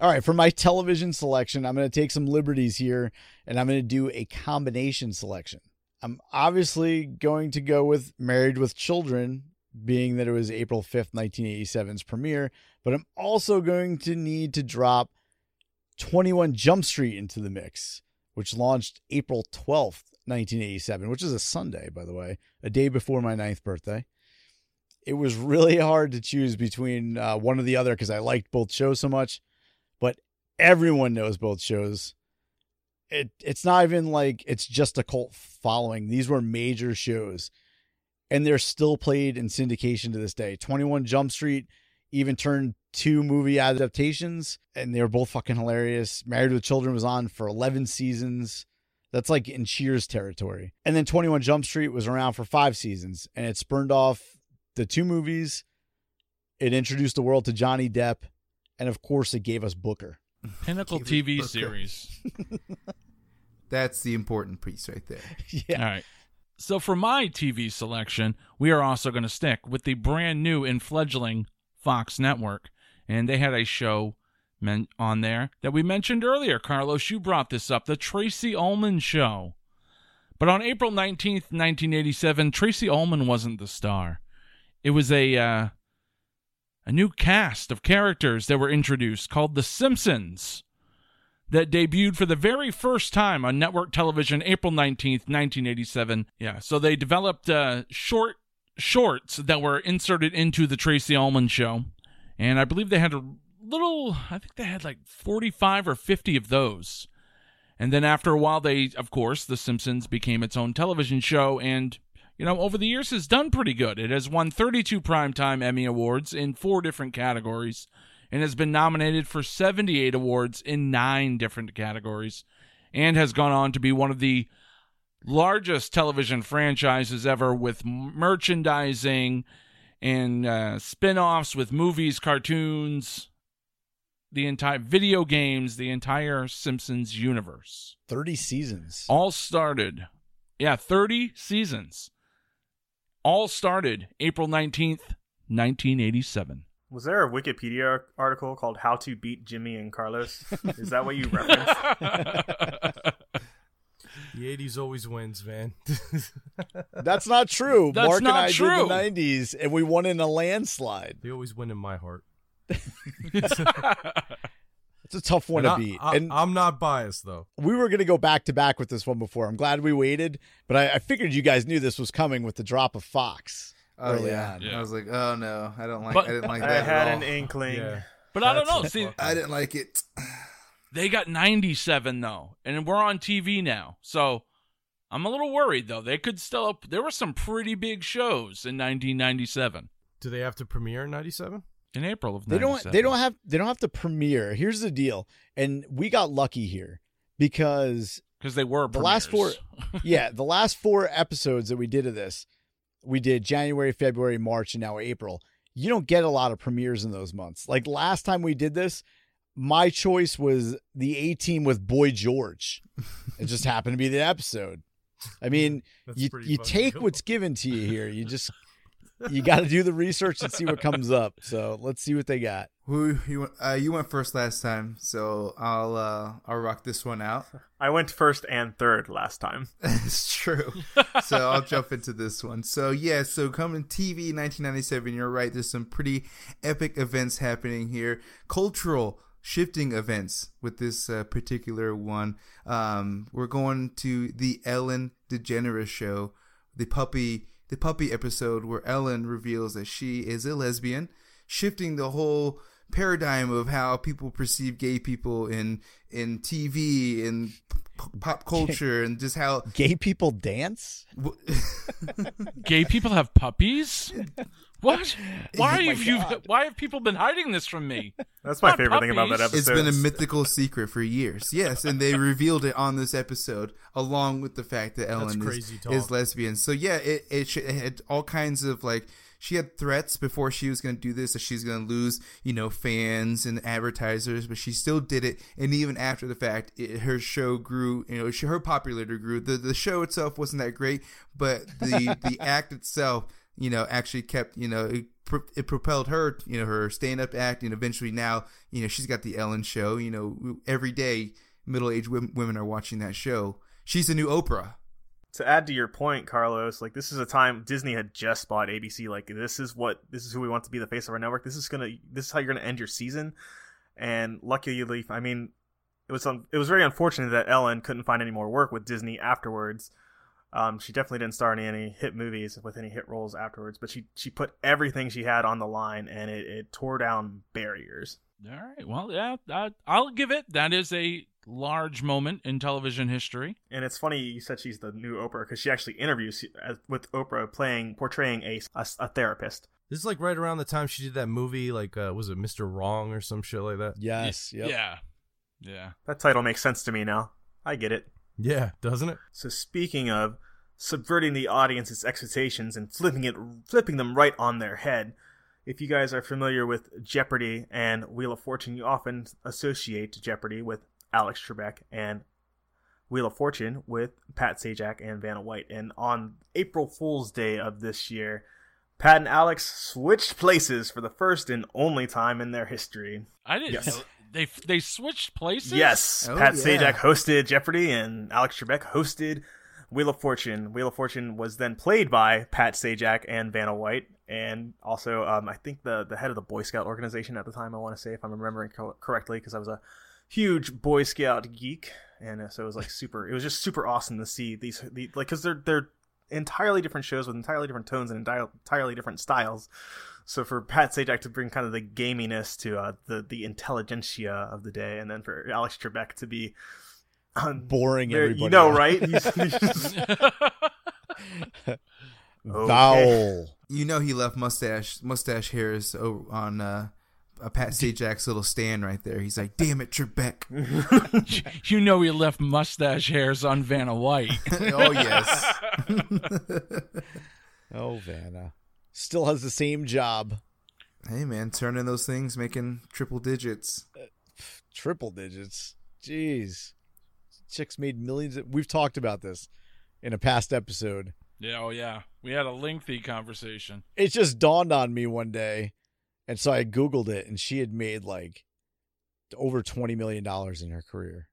All right, for my television selection, I'm going to take some liberties here and I'm going to do a combination selection. I'm obviously going to go with Married with Children, being that it was April 5th, 1987's premiere, but I'm also going to need to drop 21 Jump Street into the mix, which launched April 12th, 1987, which is a Sunday, by the way, a day before my ninth birthday. It was really hard to choose between uh, one or the other because I liked both shows so much but everyone knows both shows. It it's not even like it's just a cult following. These were major shows, and they're still played in syndication to this day. Twenty One Jump Street even turned two movie adaptations, and they were both fucking hilarious. Married with Children was on for eleven seasons. That's like in Cheers territory. And then 21 Jump Street was around for five seasons, and it spurned off the two movies. It introduced the world to Johnny Depp, and of course, it gave us Booker. Pinnacle TV Booker. series. That's the important piece right there. yeah. All right. So for my TV selection, we are also going to stick with the brand new and fledgling Fox network, and they had a show men- on there that we mentioned earlier. Carlos, you brought this up, the Tracey Ullman show. But on April 19th, 1987, Tracey Ullman wasn't the star. It was a uh, a new cast of characters that were introduced called The Simpsons that debuted for the very first time on network television April 19th, 1987. Yeah, so they developed uh, short shorts that were inserted into the Tracey Ullman show. And I believe they had a little, I think they had like 45 or 50 of those. And then after a while, they, of course, The Simpsons became its own television show. And, you know, over the years has done pretty good. It has won 32 Primetime Emmy Awards in four different categories and has been nominated for 78 awards in nine different categories and has gone on to be one of the largest television franchises ever with merchandising and uh, spin-offs with movies cartoons the entire video games the entire simpsons universe 30 seasons. all started yeah 30 seasons all started april 19th 1987. Was there a Wikipedia article called "How to Beat Jimmy and Carlos"? Is that what you referenced? The 80s always wins, man. That's not true. That's Mark not and I true. did the 90s, and we won in a landslide. they always win in my heart. It's a tough one And to I, beat. I, and I'm not biased, though. we were going to go back to back with this one before. I'm glad we waited, but I, I figured you guys knew this was coming with the drop of Fox Oh early yeah. on. Yeah. I was like, oh no, I don't like. But- I didn't like that. I had at an inkling. Yeah. But I don't know. See, I didn't like it. They got 97 though, and we're on TV now. So I'm a little worried though. They could still up. There were some pretty big shows in 1997 Do they have to premiere in 97? in April of They don't. They don't have. They don't have to premiere. Here's the deal, and we got lucky here because because they were The last four- yeah, the last four episodes that we did of this, we did January, February, March, and now April. You don't get a lot of premieres in those months. Like last time we did this, my choice was the A Team with Boy George. it just happened to be the episode. I mean, That's you you take cool. what's given to you here. You just you got to do the research and see what comes up. So let's see what they got. Who you went- uh, you went first last time, so I'll uh, I'll rock this one out. I went first and third last time. it's true. So I'll jump into this one. So yeah, so coming TV 1997. You're right. There's some pretty epic events happening here. Cultural shifting events with this uh, particular one. Um, we're going to the Ellen DeGeneres show, the puppy the puppy episode where Ellen reveals that she is a lesbian, shifting the whole paradigm of how people perceive gay people in in TV and pop culture and just how Gay people dance. Gay people have puppies. What? Why Oh are my you? God. Why have people been hiding this from me? That's my Not favorite thing about that episode. it's been a mythical secret for years. Yes, and they revealed it on this episode, along with the fact that Ellen is, is lesbian. So yeah, it, it sh- it had all kinds of like she had threats before she was going to do this that she's going to lose, you know, fans and advertisers, but she still did it. And even after the fact, it, her show grew. You know, she, her popularity grew. The the show itself wasn't that great, but the the act itself, you know, actually kept. You know, it, it propelled her. You know, her stand up act, and eventually now, you know, she's got the Ellen show. You know, every day middle aged women are watching that show. She's the new Oprah. to add to your point, Carlos, like this is a time Disney had just bought ABC. Like this is what this is who we want to be the face of our network. This is gonna this is how you're gonna end your season. And luckily, I mean, it was un- it was very unfortunate that Ellen couldn't find any more work with Disney afterwards. Um, she definitely didn't star in any hit movies with any hit roles afterwards, but she she put everything she had on the line, and it, it tore down barriers. All right. Well, yeah, I, I'll give it. That is a large moment in television history. And it's funny you said she's the new Oprah because she actually interviews with Oprah playing portraying a, a, a therapist. This is like right around the time she did that movie, like, uh, was it Mr. Wrong or some shit like that? Yes. Yep. Yeah. Yeah. That title makes sense to me now. I get it. Yeah, doesn't it? So speaking of subverting the audience's expectations and flipping it flipping them right on their head, if you guys are familiar with Jeopardy and Wheel of Fortune, you often associate Jeopardy with Alex Trebek and Wheel of Fortune with Pat Sajak and Vanna White. And on April Fool's Day of this year, Pat and Alex switched places for the first and only time in their history. I didn't Yes. know. They they switched places. Yes, Oh, Pat yeah. Sajak hosted Jeopardy, and Alex Trebek hosted Wheel of Fortune. Wheel of Fortune was then played by Pat Sajak and Vanna White, and also um, I think the the head of the Boy Scout organization at the time. I want to say, if I'm remembering co- correctly, because I was a huge Boy Scout geek, and uh, so it was like super. It was just super awesome to see these, the, like, because they're they're entirely different shows with entirely different tones and enti- entirely different styles. So for Pat Sajak to bring kind of the gaminess to uh, the the intelligentsia of the day, and then for Alex Trebek to be um, Boring there- everybody. you know, out. right? He's- he's- Okay. Vowel. You know he left mustache mustache hairs on uh, uh, Pat Sajak's little stand right there. He's like, "Damn it, Trebek." you know he left mustache hairs on Vanna White. oh yes. Oh, Vanna. Still has the same job. hey man, turning those things, making triple digits. Triple digits. Jeez. Chicks made millions. Of, we've talked about this in a past episode. Yeah, oh yeah. We had a lengthy conversation. It just dawned on me one day, and so I googled it, and she had made like over twenty million dollars in her career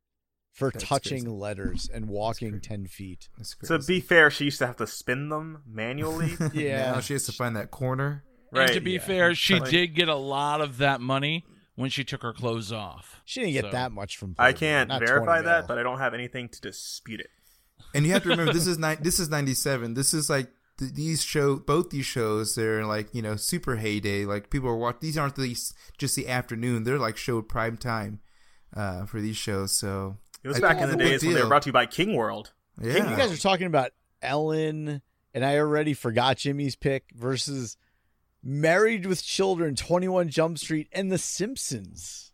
for That's touching crazy. letters and walking ten feet. That's To be fair, she used to have to spin them manually. Yeah. Now she has to find that corner. right. and to be yeah. fair, she Like- did get a lot of that money when she took her clothes off. She didn't get So- that much from. I can't not verify that, but I don't have anything to dispute it. And you have to remember this is ni- this is 97. This is like th- these show both these shows they're like, you know, super heyday. Like people are watching these aren't these just the afternoon. They're like show prime time uh for these shows. So It was I- back in the big days when they were brought to you by King World. Yeah. you guys are talking about Ellen, and I already forgot Jimmy's pick versus Married with Children, Twenty One Jump Street, and The Simpsons.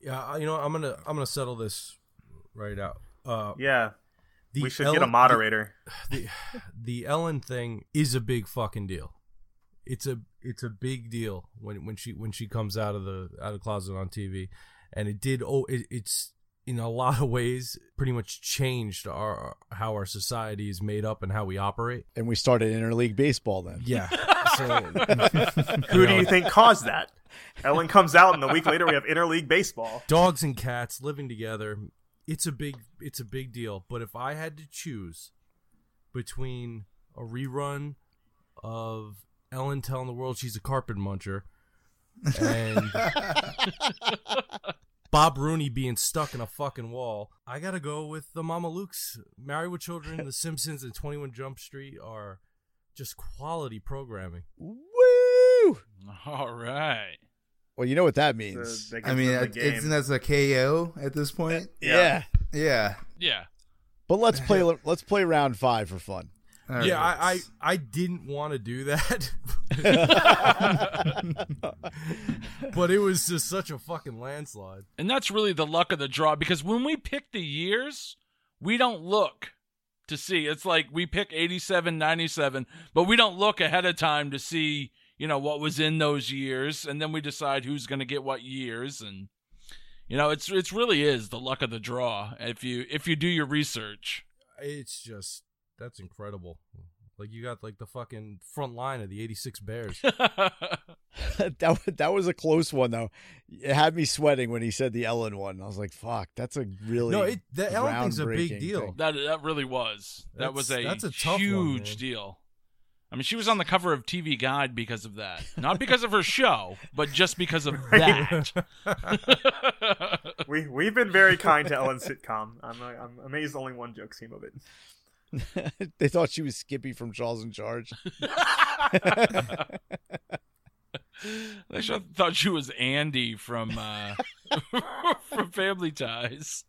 Yeah, I- you know, I'm gonna I'm gonna settle this right out. Uh, Yeah, the we should get a Ellen- moderator. The, the Ellen thing is a big fucking deal. It's a it's a big deal when when she when she comes out of the out of the closet on TV, and it did. Oh, it, it's in a lot of ways pretty much changed our how our society is made up and how we operate. And we started interleague baseball then. Yeah. So Who do you think caused that? Ellen comes out, and the week later we have interleague baseball. dogs and cats living together it's a big it's a big deal but if i had to choose between a rerun of ellen telling the world she's a carpet muncher and bob rooney being stuck in a fucking wall i gotta go with the Mamalukes married with children the simpsons and 21 jump street are just quality programming Woo! All right. Well, you know what that So means. that I mean, them the it- game. it's that's a KO at this point. yeah. Yeah. Yeah. But let's play. let's play round five for fun. All yeah right. I, I i didn't want to do that but it was just such a fucking landslide And that's really the luck of the draw because when we pick the years, we don't look to see. It's like we pick 87, 97, but we don't look ahead of time to see, you know, what was in those years and then we decide who's going to get what years and you know, it's it's really is the luck of the draw if you if you do your research. it's just that's incredible. Like you got like the fucking front line of the '86 Bears. that that was a close one though. It had me sweating when he said the Ellen one. I was like, "Fuck, that's a really no, it, the Ellen thing's a big deal. thing. That that really was. That was a, That's- that's a tough one, huge man. deal. I mean, she was on the cover of TV Guide because of that. Not because of her show, but just because of that. we we've been very kind to Ellen's sitcom. I'm I'm amazed only one joke came of it. they thought she was Skippy from Charles in Charge. they should thought she was Andy from uh, from Family Ties.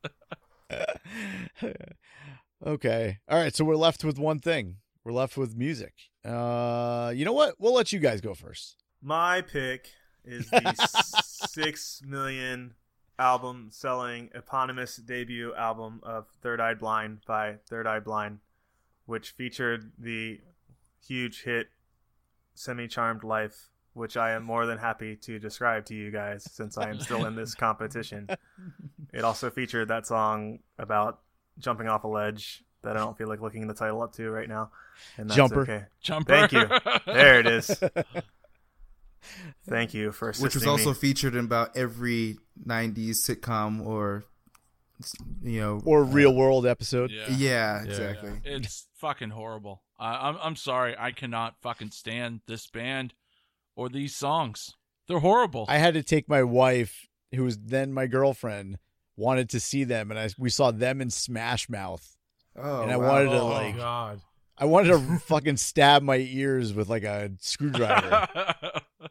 okay. All right. So we're left with one thing. We're left with music. Uh, you know what? We'll let you guys go first. My pick is the six million album selling eponymous debut album of Third Eye Blind by Third Eye Blind, which featured the huge hit Semi Charmed Life, which I am more than happy to describe to you guys since I am still in this competition. It also featured that song about jumping off a ledge that I don't feel like looking the title up to right now. And that's Jumper. okay. Jumper. Thank you. There it is. Thank you for assisting which was also me. featured in about every '90s sitcom or you know Or uh, real world episode. Yeah. yeah, exactly. It's fucking horrible. I, I'm I'm sorry. I cannot fucking stand this band or these songs. They're horrible. I had to take my wife, who was then my girlfriend, wanted to see them, and I we saw them in Smash Mouth. Oh, And I wow. wanted to, oh like- God! I wanted to fucking stab my ears with like a screwdriver. Oh,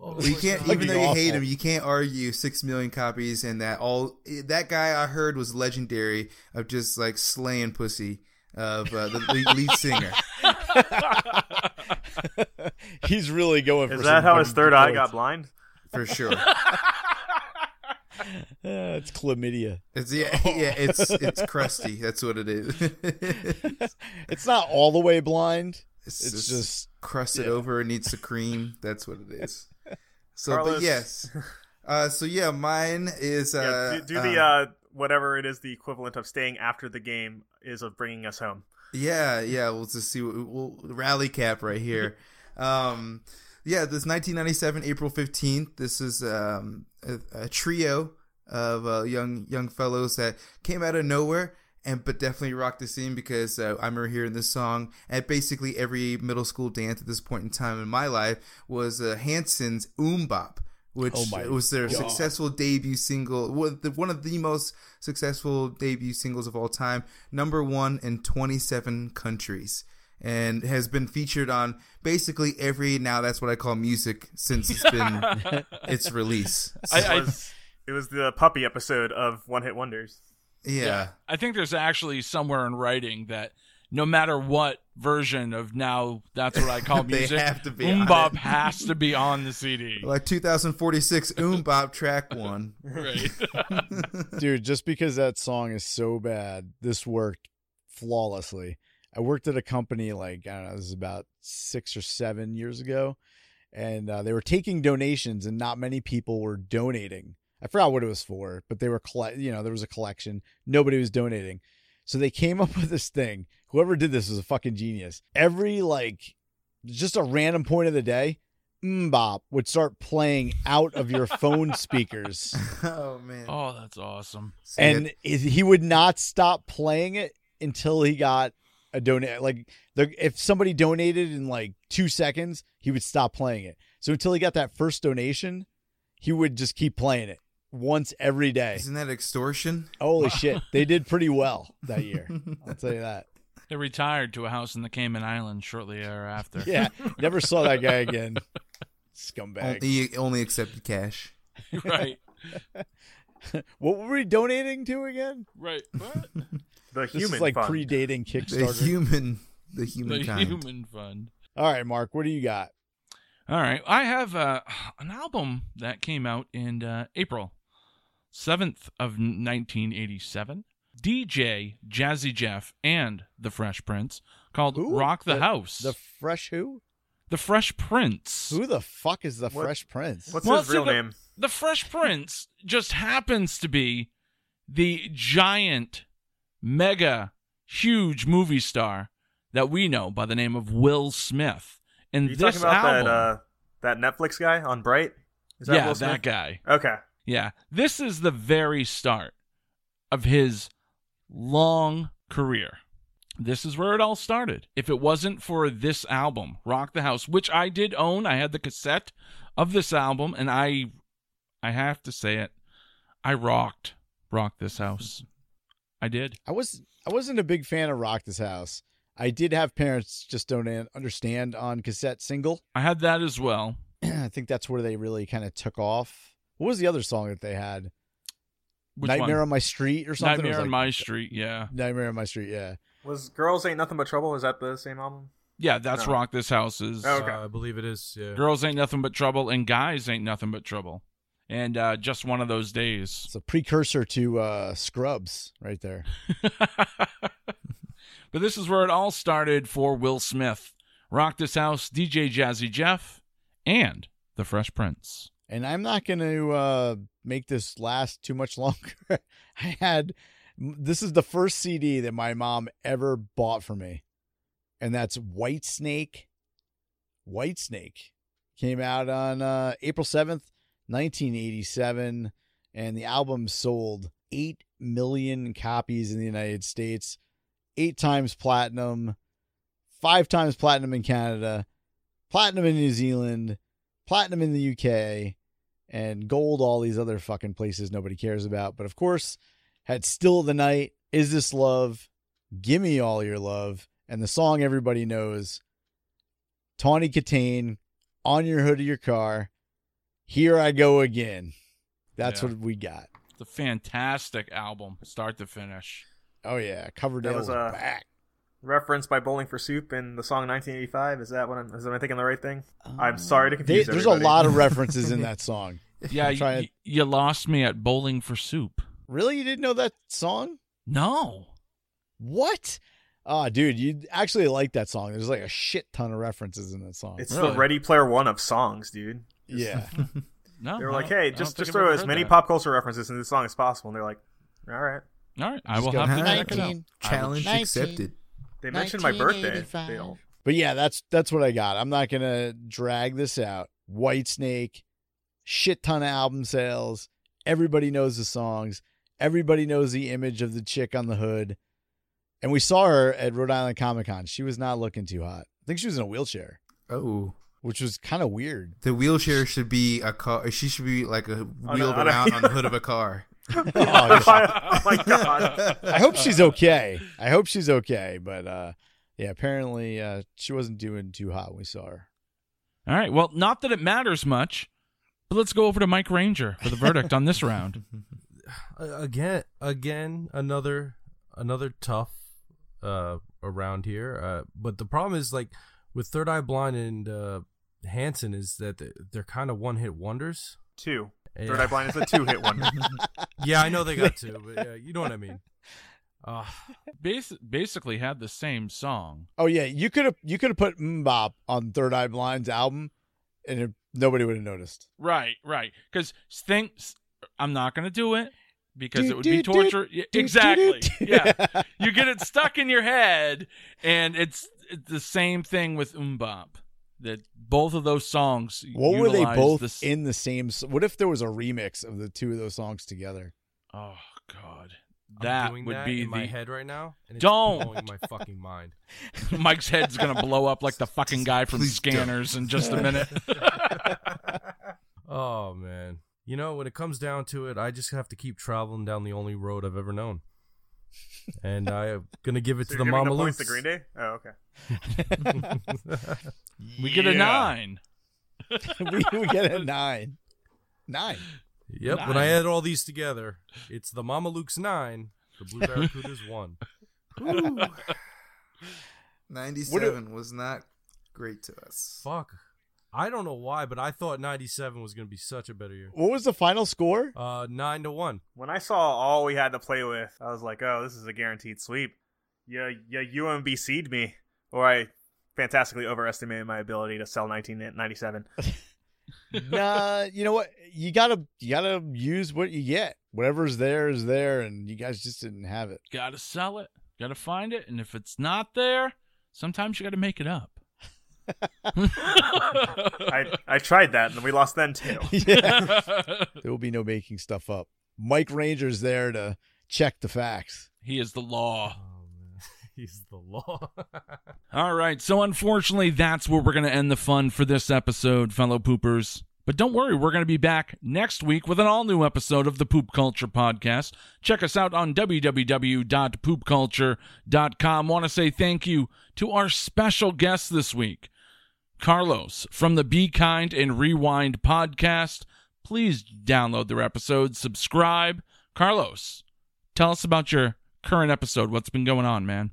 Well, you can't, even though you hate awful. him, you can't argue six million copies and that all that guy I heard was legendary of just like slaying pussy of uh, the lead, lead singer. He's really going. For Is for that some how his fucking third eye got blind? for sure. Uh, it's chlamydia. It's yeah, yeah, it's it's crusty. That's what it is. It's not all the way blind. it's, It's just, just- crusted yeah. over. It needs to cream. That's what it is. So, Carlos. but yes. Uh, so yeah, mine is uh, yeah, do, do the uh, whatever it is the equivalent of staying after the game is of bringing us home. Yeah, yeah. We'll just see. We'll, we'll rally cap right here. um, yeah, this 1997, April 15th. This is um, a, a trio of uh, young young fellows that came out of nowhere and but definitely rocked the scene because uh, I remember hearing this song at basically every middle school dance at this point in time in my life was uh, Hanson's Bop, which Oh my was their God. successful debut single, one of the- one of the most successful debut singles of all time, number one in 27 countries. And has been featured on basically every now that's what I call music since it's been its release. I, It I, was, it was the puppy episode of One Hit Wonders. yeah. I think there's actually somewhere in writing that no matter what version of now that's what I call They music, have to be on MMMBop it. has to be on the CD. Like 2046 Bop track one. right. Dude, just because that song is so bad, this worked flawlessly. I worked at a company like, I don't know, this is about six or seven years ago, and uh, they were taking donations, and not many people were donating. I forgot what it was for, but they were, colle- you know, there was a collection. Nobody was donating. So they came up with this thing. Whoever did this was a fucking genius. Every, like, just a random point of the day, MMMBop would start playing out of your phone speakers. Oh man. oh, that's awesome. So you and it- he would not stop playing it until he got a donate. Like the, if somebody donated in like two seconds, he would stop playing it. So until he got that first donation, he would just keep playing it once every day. Isn't that extortion? Holy shit, they did pretty well that year. I'll tell you that. They retired to a house in the Cayman Islands shortly thereafter. Yeah, never saw that guy again. Scumbag. He only accepted cash. right. What were we donating to again? Right. What? The This human is like fund. predating The Kickstarter. human, the human the humankind. Human Fund. All right, Mark, what do you got? All right, I have uh, an album that came out in uh, April seventh of 1987. DJ Jazzy Jeff and the Fresh Prince called Who? "Rock the, The- House." The Fresh Who? the Fresh Prince. Who the fuck is the What- Fresh Prince? What's Well, his real the- name? The Fresh Prince just happens to be the giant, mega, huge movie star that we know by the name of Will Smith. Are And you this talking about album, that uh, that Netflix guy on Bright? Is that yeah, Will Smith? that guy. Okay. Yeah, this is the very start of his long career. This is where it all started. If it wasn't for this album, Rock the House, which I did own, I had the cassette of this album and I I have to say it, I rocked Rock This House. I did. I was I wasn't a big fan of Rock This House. I did have parents just don't understand on cassette single. I had that as well. I think that's where they really kind of took off. What was the other song that they had? Which Nightmare one? on My Street or something. It was Nightmare on like- My Street, yeah. Nightmare on My Street. Yeah. Was Girls Ain't Nothing But Trouble? Is that the same album? Yeah, that's No. Rock This House is Oh, Okay. Uh, I believe it is. Yeah. Girls Ain't Nothing But Trouble and Guys Ain't Nothing But Trouble. And uh, just one of those days. It's a precursor to uh, Scrubs right there. but this is where it all started for Will Smith. Rock This House, DJ Jazzy Jeff, and The Fresh Prince. And I'm not going to uh, make this last too much longer. I had this is the first CD that my mom ever bought for me, and that's Whitesnake. White Snake came out on uh, April 7th, 1987, and the album sold 8 million copies in the United States, eight times platinum, five times platinum in Canada, platinum in New Zealand, platinum in the UK, and gold all these other fucking places nobody cares about. But of course, had Still of the Night, Is This Love, Gimme All Your Love, and the song everybody knows, Tawny Kitaen, On Your Hood of Your Car, Here I Go Again. That's Yeah. what we got. It's a fantastic album, start to finish. Oh yeah, Coverdale was, was uh, back. Referenced by Bowling for Soup in the song 1985. Is that what I'm? Is am I thinking the right thing? I'm uh, sorry to They, confuse. there's a lot of references in that song. Yeah, I'm trying- you lost me at Bowling for Soup. Really, you didn't know that song? No. What? Oh, dude, you actually like that song. There's like a shit ton of references in that song. It's Really? the Ready Player One of songs, dude. yeah. No. They were like, "Hey, just just throw as many that. pop culture references in this song as possible." And they're like, "All right." All right, I will have to check it out. 19. Challenge 19. accepted. They mentioned my birthday. 1985. But yeah, that's that's what I got. I'm not gonna drag this out. Whitesnake, shit ton of album sales. Everybody knows the songs. Everybody knows the image of the chick on the hood. And we saw her at Rhode Island Comic Con. She was not looking too hot. I think she was in a wheelchair, Oh. which was kind of weird. The wheelchair should be a car. She should be like a On a- wheeled on a- around on the hood of a car. Oh, oh my god! I hope she's okay. I hope she's okay. But uh, yeah, apparently uh, she wasn't doing too hot when we saw her. All right. Well, not that it matters much, but let's go over to Mike Ranger for the verdict on this round. Again, again, another another tough uh around here. Uh, but the problem is like with Third Eye Blind and uh, Hanson is that they're, they're kind of one hit wonders. Two. Third Yeah. Eye Blind is a two hit one. Yeah, I know they got two, but yeah, you know what I mean. Uh, Bas- basically had the same song. Oh yeah, you could have you could have put MMMBop on Third Eye Blind's album, and it, nobody would have noticed. Right, right. Because things, I'm not going to do it because Do, it would be do, do, torture. Yeah, do, do, exactly. do. Yeah. You get it stuck in your head, and it's, it's the same thing with MMMBop. That both of those songs. What were they utilize both this- in the same? What if there was a remix of the two of those songs together? Oh God, I'm that doing would that be in my the. head right now. And it's Don't. blowing my fucking mind. Mike's head's gonna blow up like the fucking guy from Please don't. Scanners in just a minute. Oh man, you know when it comes down to it, I just have to keep traveling down the only road I've ever known, and I'm gonna give it So to the you're giving Mama the Lukes. Green Day. Oh, okay. we get a nine. we, we get a nine, nine. Yep. When I add all these together, it's the Mamalukes nine, the Blue Barracudas one. Ninety-seven was not great to us. Fuck. I don't know why, but I thought '97 was gonna be such a better year. What was the final score? Uh, nine to one. When I saw all we had to play with, I was like, "Oh, this is a guaranteed sweep." Yeah, yeah, UMBC'd me, or I fantastically overestimated my ability to sell 1997. nah, you know what? You gotta you gotta use what you get. Whatever's there is there, and you guys just didn't have it. Got to sell it. Got to find it, and if it's not there, sometimes you got to make it up. I I tried that, and we lost then too. yeah. There will be no making stuff up. Mike Ranger's there to check the facts. he is the law. Oh man, he's the law. All right, so unfortunately, that's where we're going to end the fun for this episode, fellow poopers. But don't worry, we're going to be back next week with an all new episode of the Poop Culture Podcast. Check us out on www.poopculture.com. Want to say thank you to our special guest this week, Carlos from the Be Kind and Rewind podcast. Please download their episodes, subscribe. Carlos, tell us about your current episode. What's been going on, man?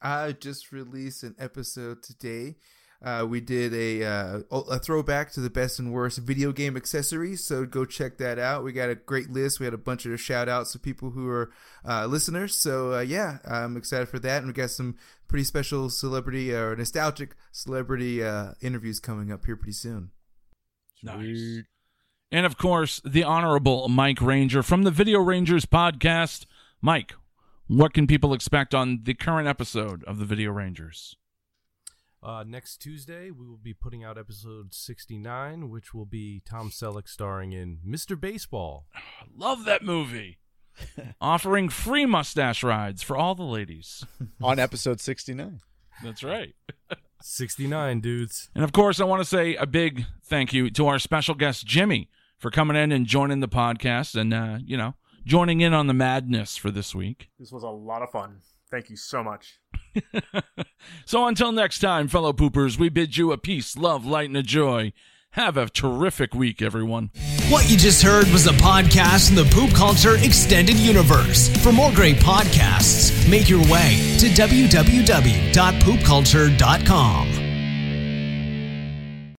I just released an episode today. Uh, we did a uh, a throwback to the best and worst video game accessories, so go check that out. We got a great list. We had a bunch of shout outs of people who are uh, listeners. So uh, yeah, I'm excited for that, and we got some pretty special celebrity or nostalgic celebrity uh, interviews coming up here pretty soon. Nice. And of course, the Honorable Mike Ranger from the Video Rangers podcast. Mike, what can people expect on the current episode of the Video Rangers? Uh, next Tuesday, we will be putting out episode 69, which will be Tom Selleck starring in Mr. Baseball. Love that movie. Offering free mustache rides for all the ladies. On episode 69. That's right. 69, dudes. And of course, I want to say a big thank you to our special guest, Jimmy, for coming in and joining the podcast and, uh, you know, joining in on the madness for this week. This was a lot of fun. Thank you so much. So until next time, fellow poopers, we bid you a peace, love, light, and a joy. Have a terrific week, everyone. What you just heard was a podcast in the Poop Culture Extended Universe. For more great podcasts, make your way to www.poopculture.com.